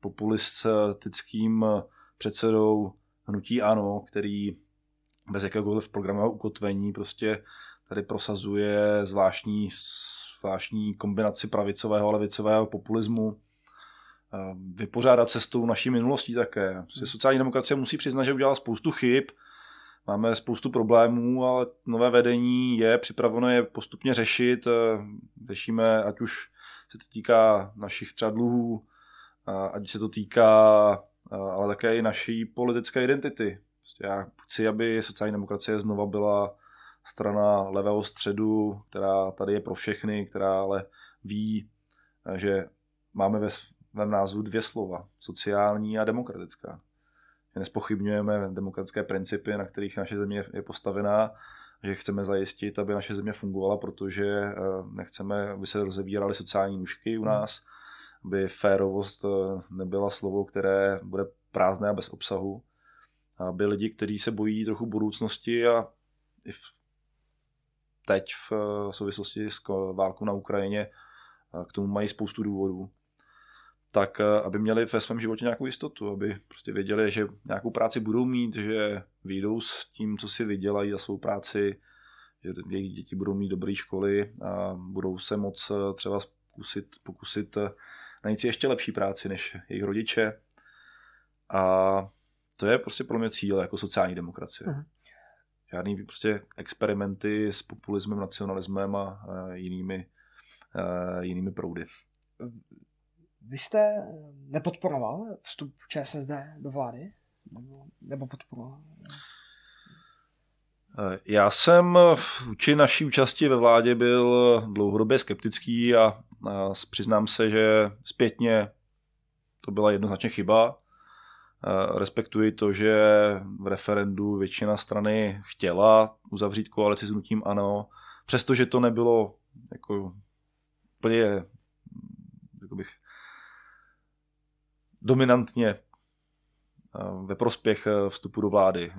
populistickým předsedou hnutí ANO, který bez jakéhokoliv programového ukotvení prostě tady prosazuje zvláštní, zvláštní kombinaci pravicového a levicového populismu vypořádat se s tou naší minulostí také. Prostě sociální demokracie musí přiznat, že udělala spoustu chyb, máme spoustu problémů, ale nové vedení je připraveno je postupně řešit. Řešíme, ať už se to týká našich třeba dluhů, ať se to týká ale také i naší politické identity. Prostě já chci, aby sociální demokracie znova byla strana levého středu, která tady je pro všechny, která ale ví, že máme ve v názvu dvě slova. Sociální a demokratická. Že nespochybňujeme demokratické principy, na kterých naše země je postavená, že chceme zajistit, aby naše země fungovala, protože eh, nechceme, aby se rozevíraly sociální nůžky u hmm. nás, aby férovost eh, nebyla slovo, které bude prázdné a bez obsahu, aby lidi, kteří se bojí trochu budoucnosti a i v, teď v eh, souvislosti s válkou na Ukrajině k tomu mají spoustu důvodů, tak eh, aby měli ve svém životě nějakou jistotu, aby prostě věděli, že nějakou práci budou mít, že vyjdou s tím, co si vydělají za svou práci, že jejich děti budou mít dobré školy a budou se moc eh, třeba pokusit, pokusit eh, najít si ještě lepší práci než jejich rodiče. A to je prostě pro mě cíl jako sociální demokracie. Uh-huh. Žádný prostě experimenty s populismem, nacionalismem a, jinými, a jinými proudy.
Vy jste nepodporoval vstup ČSSD do vlády? Nebo, nebo podporoval?
Já jsem vůči naší účasti ve vládě byl dlouhodobě skeptický a, a přiznám se, že zpětně to byla jednoznačně chyba. Respektuji to, že v referendu většina strany chtěla uzavřít koalici s hnutím ANO, přestože to nebylo jako úplně jako bych, dominantně eh, ve prospěch eh, vstupu do vlády.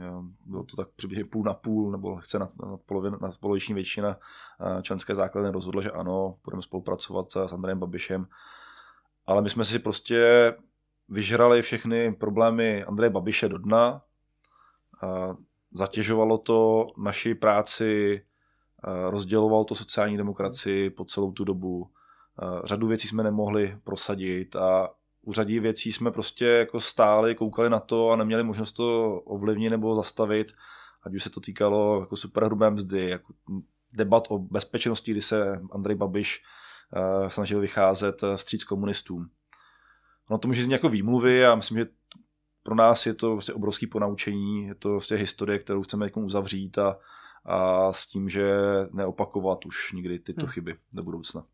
Bylo to tak přibližně půl na půl, nebo chce na, na, polovin, na poloviční většina eh, členské základny rozhodla, že ano, budeme spolupracovat s Andrejem Babišem. Ale my jsme si prostě vyžrali všechny problémy Andreje Babiše do dna. Zatěžovalo to naši práci, rozdělovalo to sociální demokracii po celou tu dobu. Řadu věcí jsme nemohli prosadit a u řadí věcí jsme prostě jako stáli, koukali na to a neměli možnost to ovlivnit nebo zastavit, ať už se to týkalo jako superhrubé mzdy, jako debat o bezpečnosti, kdy se Andrej Babiš uh, snažil vycházet eh, vstříc komunistům. No to může znít jako výmluvy a myslím, že pro nás je to prostě obrovský ponaučení, je to prostě historie, kterou chceme jako uzavřít a, a s tím, že neopakovat už nikdy tyto hmm. chyby do budoucna.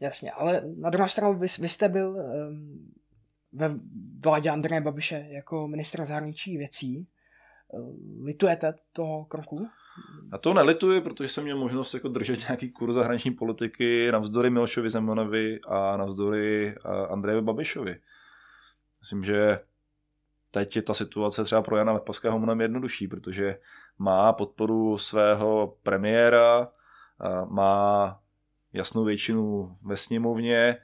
Jasně, ale na druhou stranu vy, vy jste byl um, ve vládě Andreje Babiše jako ministra zahraničí věcí. Litujete toho kroku?
A to nelituji, protože jsem měl možnost jako držet nějaký kurz zahraniční politiky navzdory Milošovi Zemanovi a navzdory Andrejovi Babišovi. Myslím, že teď je ta situace třeba pro Jana Lepavského mnohem jednodušší, protože má podporu svého premiéra, má jasnou většinu ve sněmovně,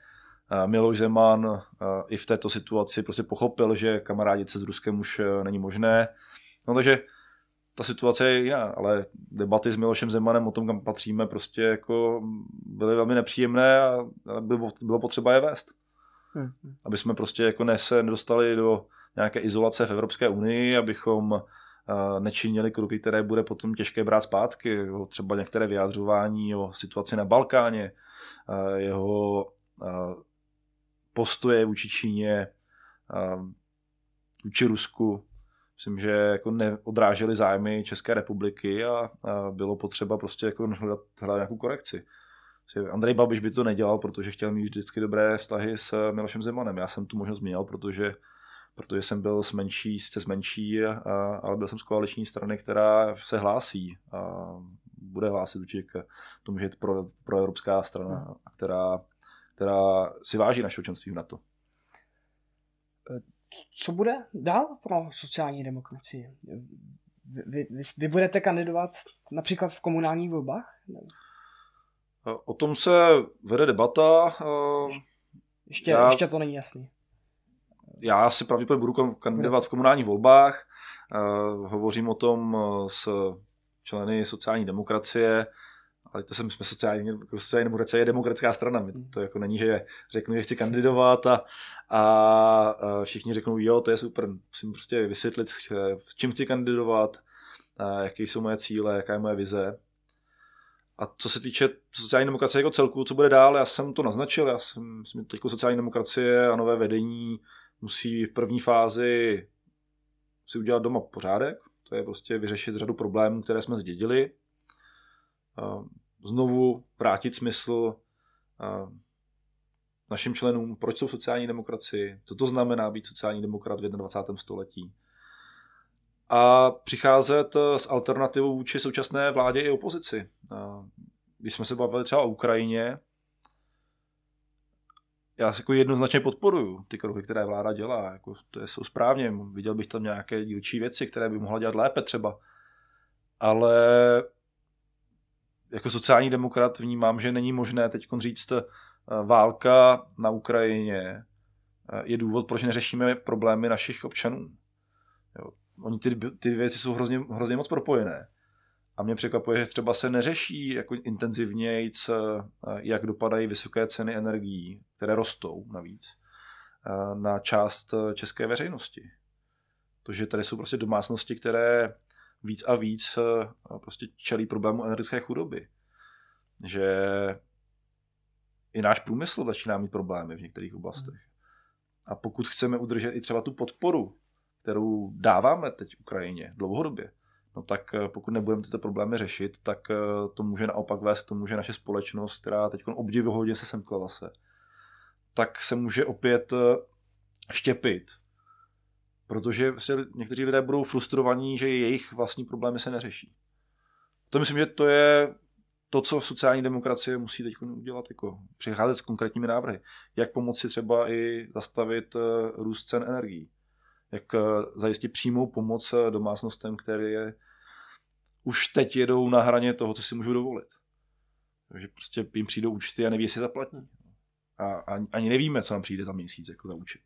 Miloš Zeman i v této situaci prostě pochopil, že kamarádit se s Ruskem už e, není možné. No takže ta situace je jiná, ale debaty s Milošem Zemanem o tom, kam patříme, prostě jako byly velmi nepříjemné a bylo, bylo potřeba je vést. Hmm. Aby jsme prostě jako ne se nedostali do nějaké izolace v Evropské unii, abychom nečinili kroky, které bude potom těžké brát zpátky. Třeba některé vyjádřování o situaci na Balkáně, jeho postoje vůči Číně, vůči Rusku. Myslím, že jako neodrážely zájmy České republiky a, a bylo potřeba prostě jako hledat, hledat nějakou korekci. Andrej Babiš by to nedělal, protože chtěl mít vždycky dobré vztahy s Milošem Zemanem. Já jsem tu možnost měl, protože, protože jsem byl s menší, sice s menší, a, ale byl jsem z koaliční strany, která se hlásí a bude hlásit určitě k tomu, že je to pro, pro evropská strana, která, která si váží našeho členství v NATO.
Co bude dál pro sociální demokracii? Vy, vy, vy budete kandidovat například v komunálních volbách?
O tom se vede debata.
Ještě, já, ještě to není jasný.
Já si pravděpodobně budu kandidovat v komunálních volbách. Hovořím o tom s členy sociální demokracie, ale to jsem, jsme sociální, jako sociální demokracie je demokratická strana. Hmm. To jako není, že řeknu, že chci kandidovat a, a, všichni řeknou, jo, to je super. Musím prostě vysvětlit, s čím chci kandidovat, jaké jsou moje cíle, jaká je moje vize. A co se týče sociální demokracie jako celku, co bude dál, já jsem to naznačil, já jsem, myslím, teď sociální demokracie a nové vedení musí v první fázi si udělat doma pořádek, to je prostě vyřešit řadu problémů, které jsme zdědili, znovu vrátit smysl našim členům, proč jsou sociální demokracii, co to znamená být sociální demokrat v 21. století, a přicházet eh, s alternativou vůči současné vládě i opozici. Když jsme se bavili třeba o Ukrajině, já jako jednoznačně podporuju ty kroky, které vláda dělá. Jako, to je, jsou správně. Viděl bych tam nějaké dílčí věci, které by mohla dělat lépe třeba. Ale jako sociální demokrat vnímám, že není možné teď říct, eh, válka na Ukrajině eh, je důvod, proč neřešíme problémy našich občanů. Jo oni ty, ty věci jsou hrozně, hrozně moc propojené. A mě překvapuje, že třeba se neřeší jako intenzivně, jak dopadají vysoké ceny energií, které rostou navíc, na část české veřejnosti. To, že tady jsou prostě domácnosti, které víc a víc prostě čelí problému energetické chudoby. Že i náš průmysl začíná mít problémy v některých oblastech. A pokud chceme udržet i třeba tu podporu kterou dáváme teď Ukrajině dlouhodobě, no tak eh, pokud nebudeme tyto problémy řešit, tak eh, to může naopak vést tomu, že naše společnost, která teď obdivuhodně se semkla zase, tak se může opět eh, štěpit. Protože vlastně někteří lidé budou frustrovaní, že jejich vlastní problémy se neřeší. To myslím, že to je to, co sociální demokracie musí teď udělat, jako přicházet s konkrétními návrhy. Jak pomoci třeba i zastavit růst cen energií jak eh, zajistit přímou pomoc eh, domácnostem, které je, už teď jedou na hraně toho, co si můžou dovolit. Takže prostě jim přijdou účty a neví, jestli zaplatí. A ani nevíme, co nám přijde za měsíc jako za účet.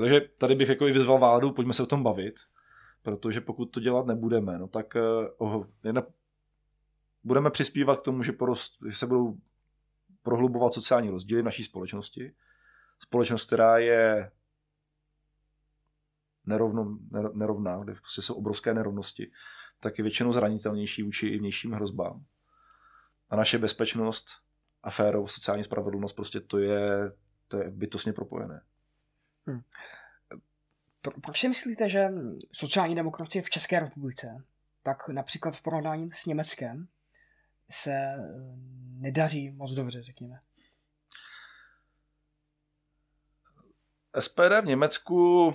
Takže tady bych jako i vyzval vládu, pojďme se o tom bavit, protože pokud to dělat nebudeme, no tak oh, jedna, budeme přispívat k tomu, že, porost, že se budou prohlubovat sociální rozdíly v naší společnosti. Společnost, která je nerovno, nerovná, kde prostě jsou obrovské nerovnosti, tak je většinou zranitelnější vůči i vnějším hrozbám. A naše bezpečnost a férovost, sociální spravedlnost, prostě to je, to je bytostně propojené. Hmm.
Proč si myslíte, že sociální demokracie v České republice, tak například v porovnání s Německem, se eh, nedaří moc dobře, řekněme?
SPD v Německu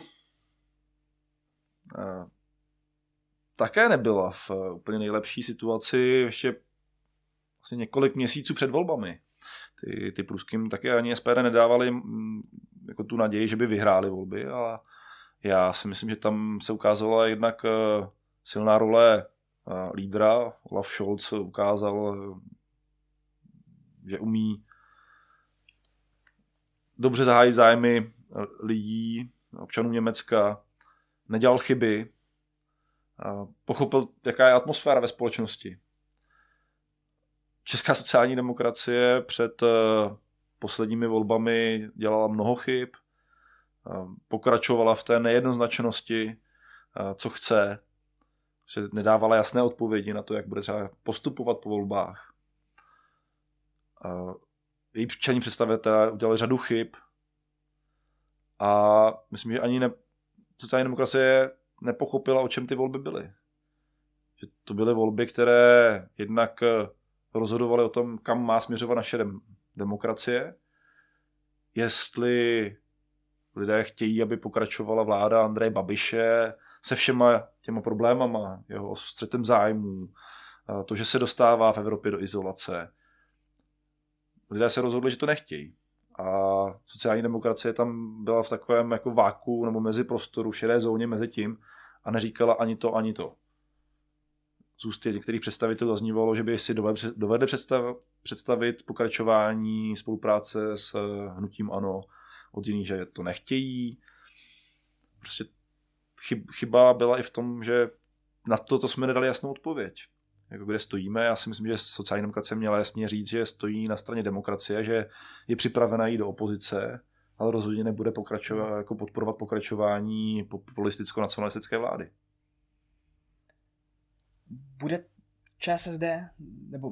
také nebyla v eh, úplně nejlepší situaci ještě vlastně několik měsíců před volbami. Ty, ty průzkum taky ani SPD nedávali mm, jako tu naději, že by vyhráli volby, ale já si myslím, že tam se ukázala jednak eh, silná role eh, lídra. Olaf Scholz ukázal, že umí dobře zahájit zájmy lidí, občanů Německa, nedělal chyby, pochopil, jaká je atmosféra ve společnosti. Česká sociální demokracie před eh, posledními volbami dělala mnoho chyb, pokračovala v té nejednoznačnosti, co chce, se nedávala jasné odpovědi na to, jak bude třeba postupovat po volbách. Její čelní představitelé udělali řadu chyb a myslím, že ani ne, sociální demokracie nepochopila, o čem ty volby byly. Že to byly volby, které jednak rozhodovaly o tom, kam má směřovat naše demokracie, jestli lidé chtějí, aby pokračovala vláda Andreje Babiše se všema těma problémama, jeho střetem zájmů, to, že se dostává v Evropě do izolace. Lidé se rozhodli, že to nechtějí. A sociální demokracie tam byla v takovém jako váku nebo mezi prostoru, šedé zóně mezi tím a neříkala ani to, ani to. Z ústy některých představitelů zaznívalo, že by si dovedli představit, představit pokračování spolupráce s hnutím ANO, od jiných, že to nechtějí. Prostě chyba byla i v tom, že na to, to jsme nedali jasnou odpověď. Jako kde stojíme, já si myslím, že sociální demokracie měla jasně říct, že stojí na straně demokracie, že je připravena jít do opozice, ale rozhodně nebude pokračovat, jako podporovat pokračování populisticko-nacionalistické vlády.
Bude ČSSD, nebo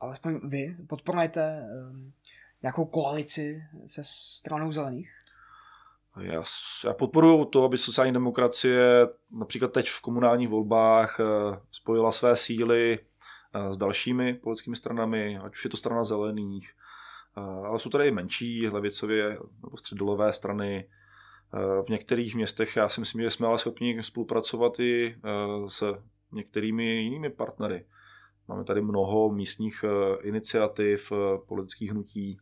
alespoň vy, podporujete um, nějakou koalici se stranou zelených?
Já, já podporuji to, aby sociální demokracie například teď v komunálních volbách eh, spojila své síly eh, s dalšími politickými stranami, ať už je to strana zelených, eh, ale jsou tady i menší levicově nebo středolové strany. V některých městech já si myslím, že jsme ale schopni spolupracovat i s některými jinými partnery. Máme tady mnoho místních iniciativ, politických hnutí,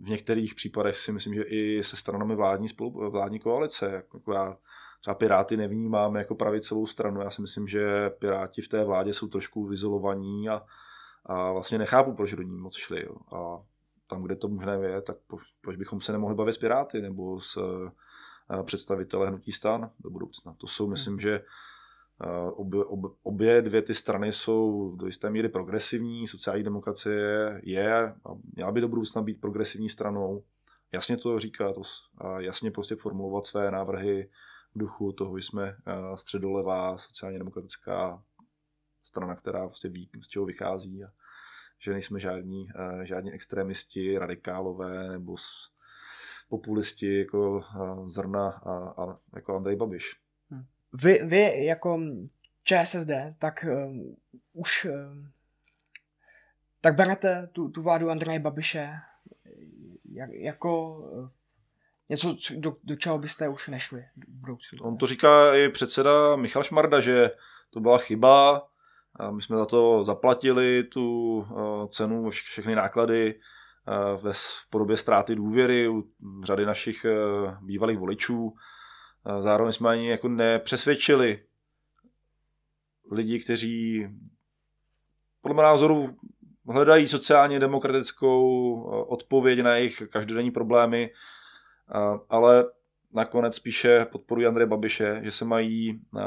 v některých případech si myslím, že i se stranami vládní, spolu, vládní koalice. Jako já třeba Piráty nevnímám jako pravicovou stranu. Já si myslím, že Piráti v té vládě jsou trošku vyzolovaní a, a vlastně nechápu, proč do ní moc šli. Jo. A tam, kde to možné je, tak proč bychom se nemohli bavit s Piráty nebo s představitele hnutí stan do budoucna. To jsou, myslím, že Obě, obě, obě dvě ty strany jsou do jisté míry progresivní, sociální demokracie je a měla by do budoucna být progresivní stranou. Jasně to říkat a jasně prostě formulovat své návrhy v duchu toho, že jsme středolevá sociálně demokratická strana, která prostě ví, z čeho vychází a že nejsme žádní, žádní extremisti, radikálové nebo populisti jako zrna a, a jako Andrej Babiš
vy, vy jako ČSSD, tak um, už um, tak berete tu, tu vládu Andreje Babiše jak, jako uh, něco, do, do čeho byste už nešli v budoucnu.
On to říká i předseda Michal Šmarda, že to byla chyba, a my jsme za to zaplatili tu uh, cenu, všechny náklady uh, ve, v podobě ztráty důvěry u řady našich uh, bývalých voličů. Zároveň jsme ani jako nepřesvědčili lidi, kteří podle mého názoru hledají sociálně demokratickou eh, odpověď na jejich každodenní problémy, ale nakonec spíše podporují Andreje Babiše, že se mají eh,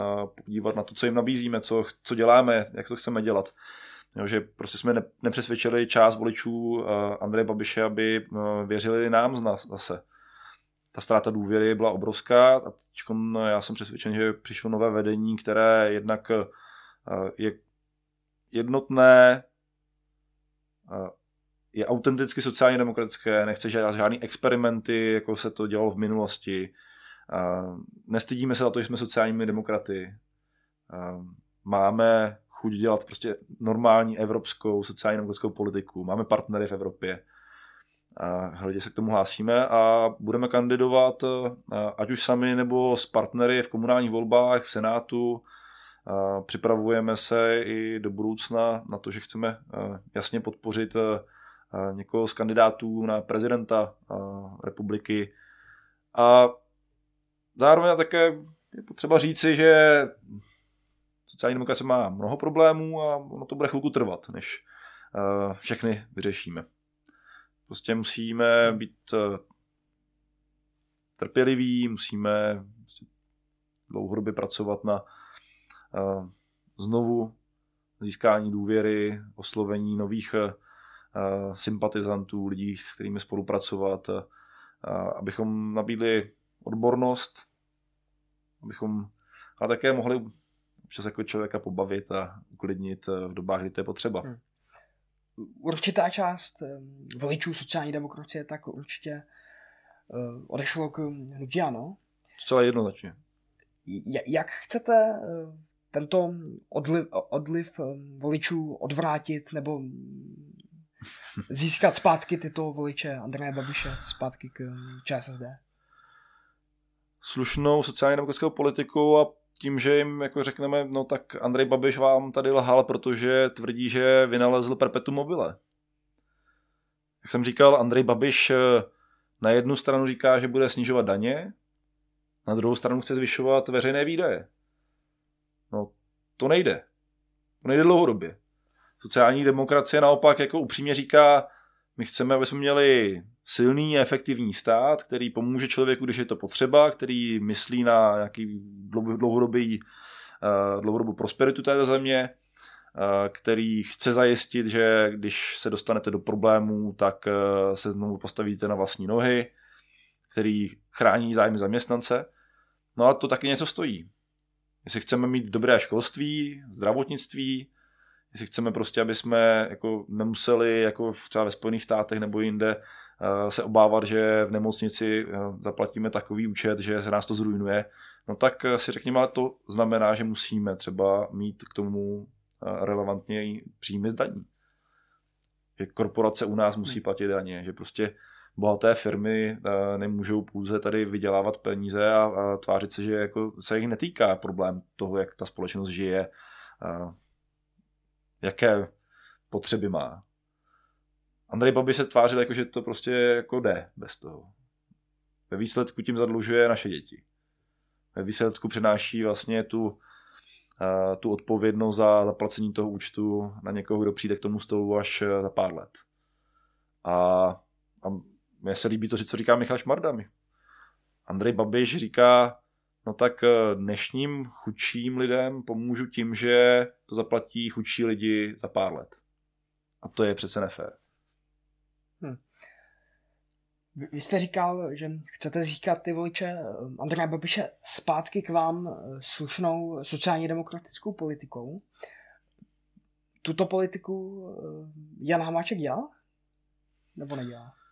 podívat na to, co jim nabízíme, co, co děláme, jak to chceme dělat. Jo, že prostě jsme nepřesvědčili část voličů eh, Andreje Babiše, aby věřili nám zase ta ztráta důvěry byla obrovská a teď já jsem přesvědčen, že přišlo nové vedení, které jednak eh, je jednotné, eh, je autenticky sociálně demokratické, nechce žádný experimenty, jako se to dělalo v minulosti. Eh, nestydíme se za to, že jsme sociálními demokraty. Máme chuť dělat prostě normální evropskou sociálně demokratickou politiku. Máme partnery v Evropě a hledě se k tomu hlásíme a budeme kandidovat ať už sami nebo s partnery v komunálních volbách, v Senátu. Připravujeme se i do budoucna na to, že chceme jasně podpořit někoho z kandidátů na prezidenta republiky. A zároveň také je potřeba říci, že sociální demokracie má mnoho problémů a ono to bude chvilku trvat, než všechny vyřešíme. Prostě musíme být eh, trpěliví, musíme prostě dlouhodobě pracovat na uh, znovu získání důvěry, oslovení nových uh, sympatizantů, lidí, s kterými spolupracovat, abychom nabídli odbornost, abychom a také mohli občas jako člověka pobavit a uklidnit v dobách, kdy to je potřeba. Hmm.
Určitá část voličů sociální demokracie tak určitě odešlo k hnutí ano.
Zcela jednoznačně.
Jak chcete tento odliv, odliv voličů odvrátit nebo získat zpátky tyto voliče Andreje Babiše zpátky k ČSSD?
Slušnou sociálně demokratickou politiku a tím, že jim jako řekneme, no tak Andrej Babiš vám tady lhal, protože tvrdí, že vynalezl perpetuum mobile. Jak jsem říkal, Andrej Babiš eh, na jednu stranu říká, že bude snižovat daně, na druhou stranu chce zvyšovat veřejné výdaje. No, to nejde. To nejde dlouhodobě. Sociální demokracie naopak jako upřímně říká, my chceme, aby jsme měli silný, efektivní stát, který pomůže člověku, když je to potřeba, který myslí na nějaký dlouhodobý, eh, dlouhodobou prosperitu této země, eh, který chce zajistit, že když se dostanete do problémů, tak eh, se znovu postavíte na vlastní nohy, který chrání zájmy zaměstnance. No a to taky něco stojí. Jestli chceme mít dobré školství, zdravotnictví, jestli chceme prostě, aby jsme jako nemuseli jako v, třeba ve Spojených státech nebo jinde uh, se obávat, že v nemocnici uh, zaplatíme takový účet, že se nás to zrujnuje, no tak uh, si řekněme, ale to znamená, že musíme třeba mít k tomu relevantně příjmy z daní. Že korporace u nás musí hmm. platit daně, že prostě bohaté firmy nemůžou pouze tady vydělávat peníze a, a tvářit se, že jako se jich netýká problém toho, jak ta společnost žije, jaké potřeby má. Andrej Babi se tvářil jako, že to prostě jako jde bez toho. Ve výsledku tím zadlužuje naše děti. Ve výsledku přenáší vlastně tu, uh, tu odpovědnost za zaplacení toho účtu na někoho, kdo přijde k tomu stolu až eh, za pár let. A, a mně se líbí to, co říká Michal Šmarda. Andrej Babiš říká, no tak eh, dnešním chudším lidem pomůžu tím, že to zaplatí chudší lidi za pár let. A to je přece nefér. Hmm.
Vy jste říkal, že chcete získat ty voliče eh, Andreje Babiše zpátky k vám eh, slušnou sociálně demokratickou politikou. Tuto politiku Jan Hamáček dělá? Nebo nedělá?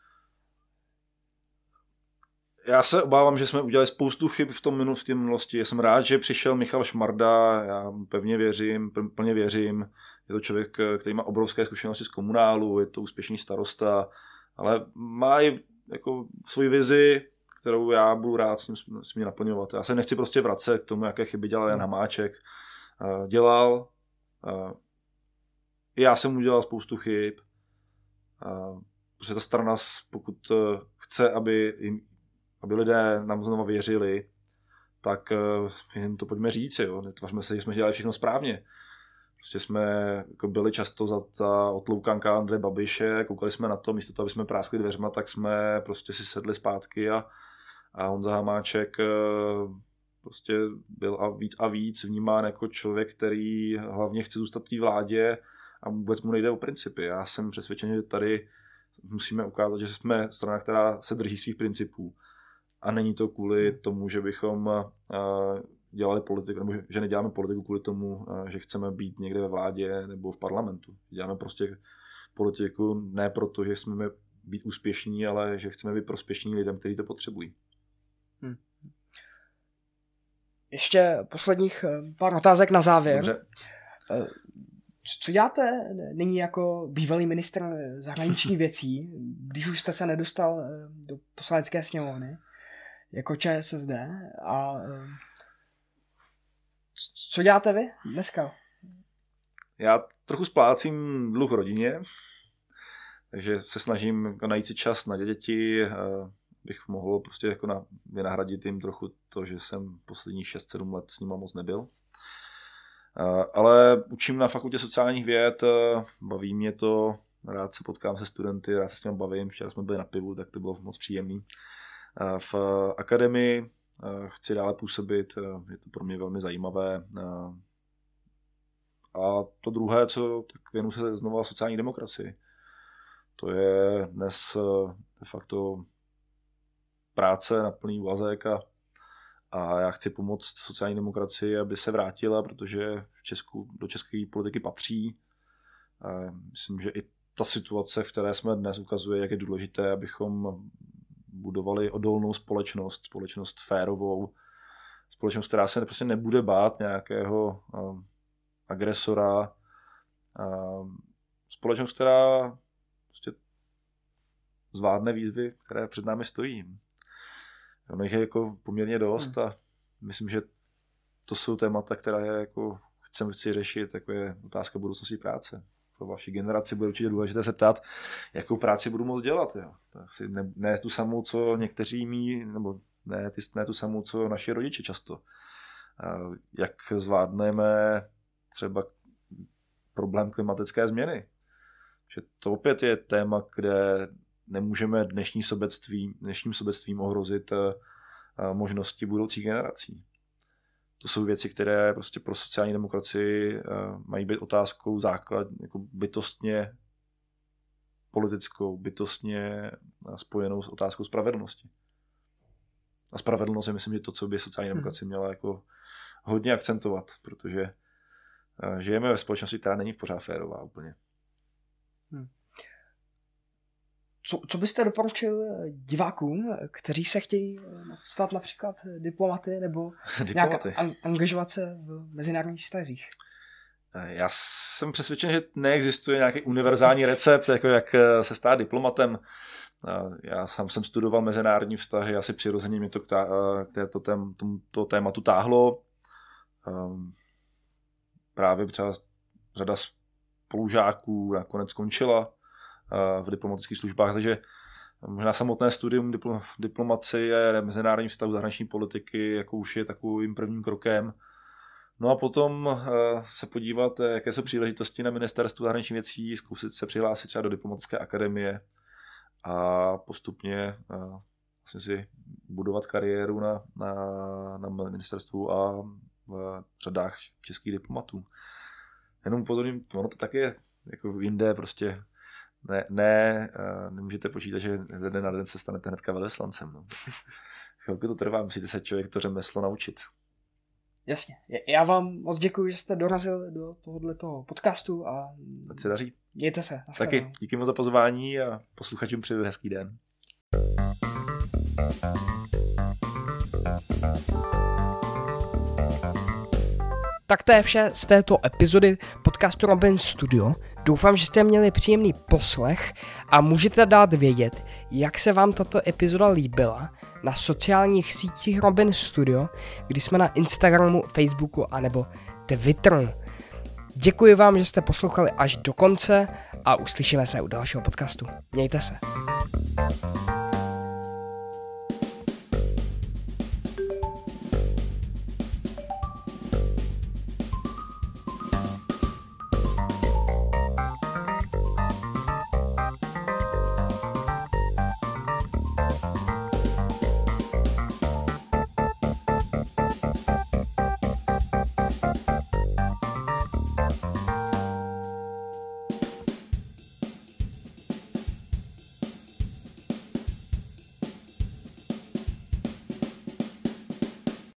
Já se obávám, že jsme udělali spoustu chyb v tom minul, v té minulosti. Já jsem rád, že přišel Michal Šmarda, já pevně věřím, plně věřím. Je to člověk, který má obrovské zkušenosti z komunálu, je to úspěšný starosta, ale má i jako svoji vizi, kterou já budu rád s ním, s ním naplňovat. Já se nechci prostě vracet k tomu, jaké chyby dělal Jan hmm. Hamáček. Dělal, já jsem udělal spoustu chyb, protože ta strana, pokud eh, chce, aby jim aby lidé nám znovu věřili, tak eh, jim to pojďme říct, jo. Netvařme se, že jsme dělali všechno správně. Prostě jsme jako byli často za ta otloukanka Andreje Babiše, koukali jsme na to, místo toho, aby jsme práskli dveřma, tak jsme prostě si sedli zpátky a, a Honza Hamáček eh, prostě byl a víc a víc vnímán jako člověk, který hlavně chce zůstat v té vládě a vůbec mu nejde o principy. Já jsem přesvědčen, že tady musíme ukázat, že jsme strana, která se drží svých principů a není to kvůli tomu, že bychom eh, dělali politiku, nebo že neděláme politiku kvůli tomu, eh, že chceme být někde ve vládě nebo v parlamentu. Děláme prostě politiku ne proto, že jsme být úspěšní, ale že chceme být prospěšní lidem, kteří to potřebují. Hmm.
Ještě posledních eh, pár otázek na závěr.
Dobře.
Co děláte nyní jako bývalý ministr zahraničních věcí, když už jste se nedostal do poslanecké sněmovny? Jako ČSSD a eh, co děláte vy dneska?
Já trochu splácím dluh rodině, takže se snažím najít si čas na děti, eh, bych mohl prostě jako na, vynahradit jim trochu to, že jsem posledních 6-7 let s nima moc nebyl. Eh, ale učím na fakultě sociálních věd, baví mě to, rád se potkám se studenty, rád se s nimi bavím, včera jsme byli na pivu, tak to bylo moc příjemný. Eh, v akademii eh, chci dále působit, eh, je to pro mě velmi zajímavé. A to druhé, co tak věnu se znovu sociální demokracii. To je dnes de facto práce na plný úvazek a, a já chci pomoct sociální demokracii, aby se vrátila, protože v Česku do české politiky patří. Myslím, že i ta situace, v které jsme dnes, ukazuje, jak je důležité, abychom budovali odolnou společnost, společnost férovou, společnost, která se prostě nebude bát nějakého um, agresora, um, společnost, která prostě zvládne výzvy, které před námi stojí. Ono jich je jako poměrně dost hmm. a myslím, že to jsou témata, která je jako chceme si řešit, jako je otázka budoucnosti práce. Pro vaši generaci bude určitě důležité se ptát, jakou práci budu moct dělat. Jo. To asi ne, ne tu samou, co někteří mý, nebo ne, ty, ne tu samou, co naši rodiče často. Jak zvládneme třeba problém klimatické změny. Že to opět je téma, kde nemůžeme dnešní sobectví, dnešním sobectvím ohrozit eh, možnosti budoucích generací. To jsou věci, které prostě pro sociální demokracii eh, mají být otázkou základ, jako bytostně politickou, bytostně eh, spojenou s otázkou spravedlnosti. A spravedlnost je, myslím, že to, co by sociální hmm. demokracie měla jako hodně akcentovat, protože žijeme ve společnosti, která není v pořád férová úplně. Hmm.
Co, co byste doporučil divákům, kteří se chtějí stát například diplomaty nebo diplomaty. nějak an- angažovat se v mezinárodních stazích?
Já jsem přesvědčen, že neexistuje nějaký univerzální recept, jako jak se stát diplomatem. Já sám jsem studoval mezinárodní vztahy, asi přirozeně mě to k, tá, k této tém, tomuto tématu táhlo. Um, právě třeba řada spolužáků nakonec skončila v diplomatických službách, takže možná samotné studium diplomacie mezinárodní vztahu zahraniční politiky jako už je takovým prvním krokem. No a potom se podívat, jaké jsou příležitosti na ministerstvu zahraničních věcí, zkusit se přihlásit třeba do diplomatické akademie a postupně vlastně si budovat kariéru na, na, na ministerstvu a v řadách českých diplomatů. Jenom upozorním, ono to taky je jako jinde prostě ne, ne, uh, nemůžete počítat, že ze den na den se stanete hnedka veleslancem. No. Chvilku to trvá, musíte se člověk to řemeslo naučit.
Jasně. Já vám moc děkuji, že jste dorazil do tohoto podcastu a
Ať se daří.
Mějte se.
Taky díky moc za pozvání a posluchačům přeju hezký den.
Tak to je vše z této epizody podcastu Robin Studio. Doufám, že jste měli příjemný poslech a můžete dát vědět, jak se vám tato epizoda líbila na sociálních sítích Robin Studio, kdy jsme na Instagramu, Facebooku anebo Twitteru. Děkuji vám, že jste poslouchali až do konce a uslyšíme se u dalšího podcastu. Mějte se.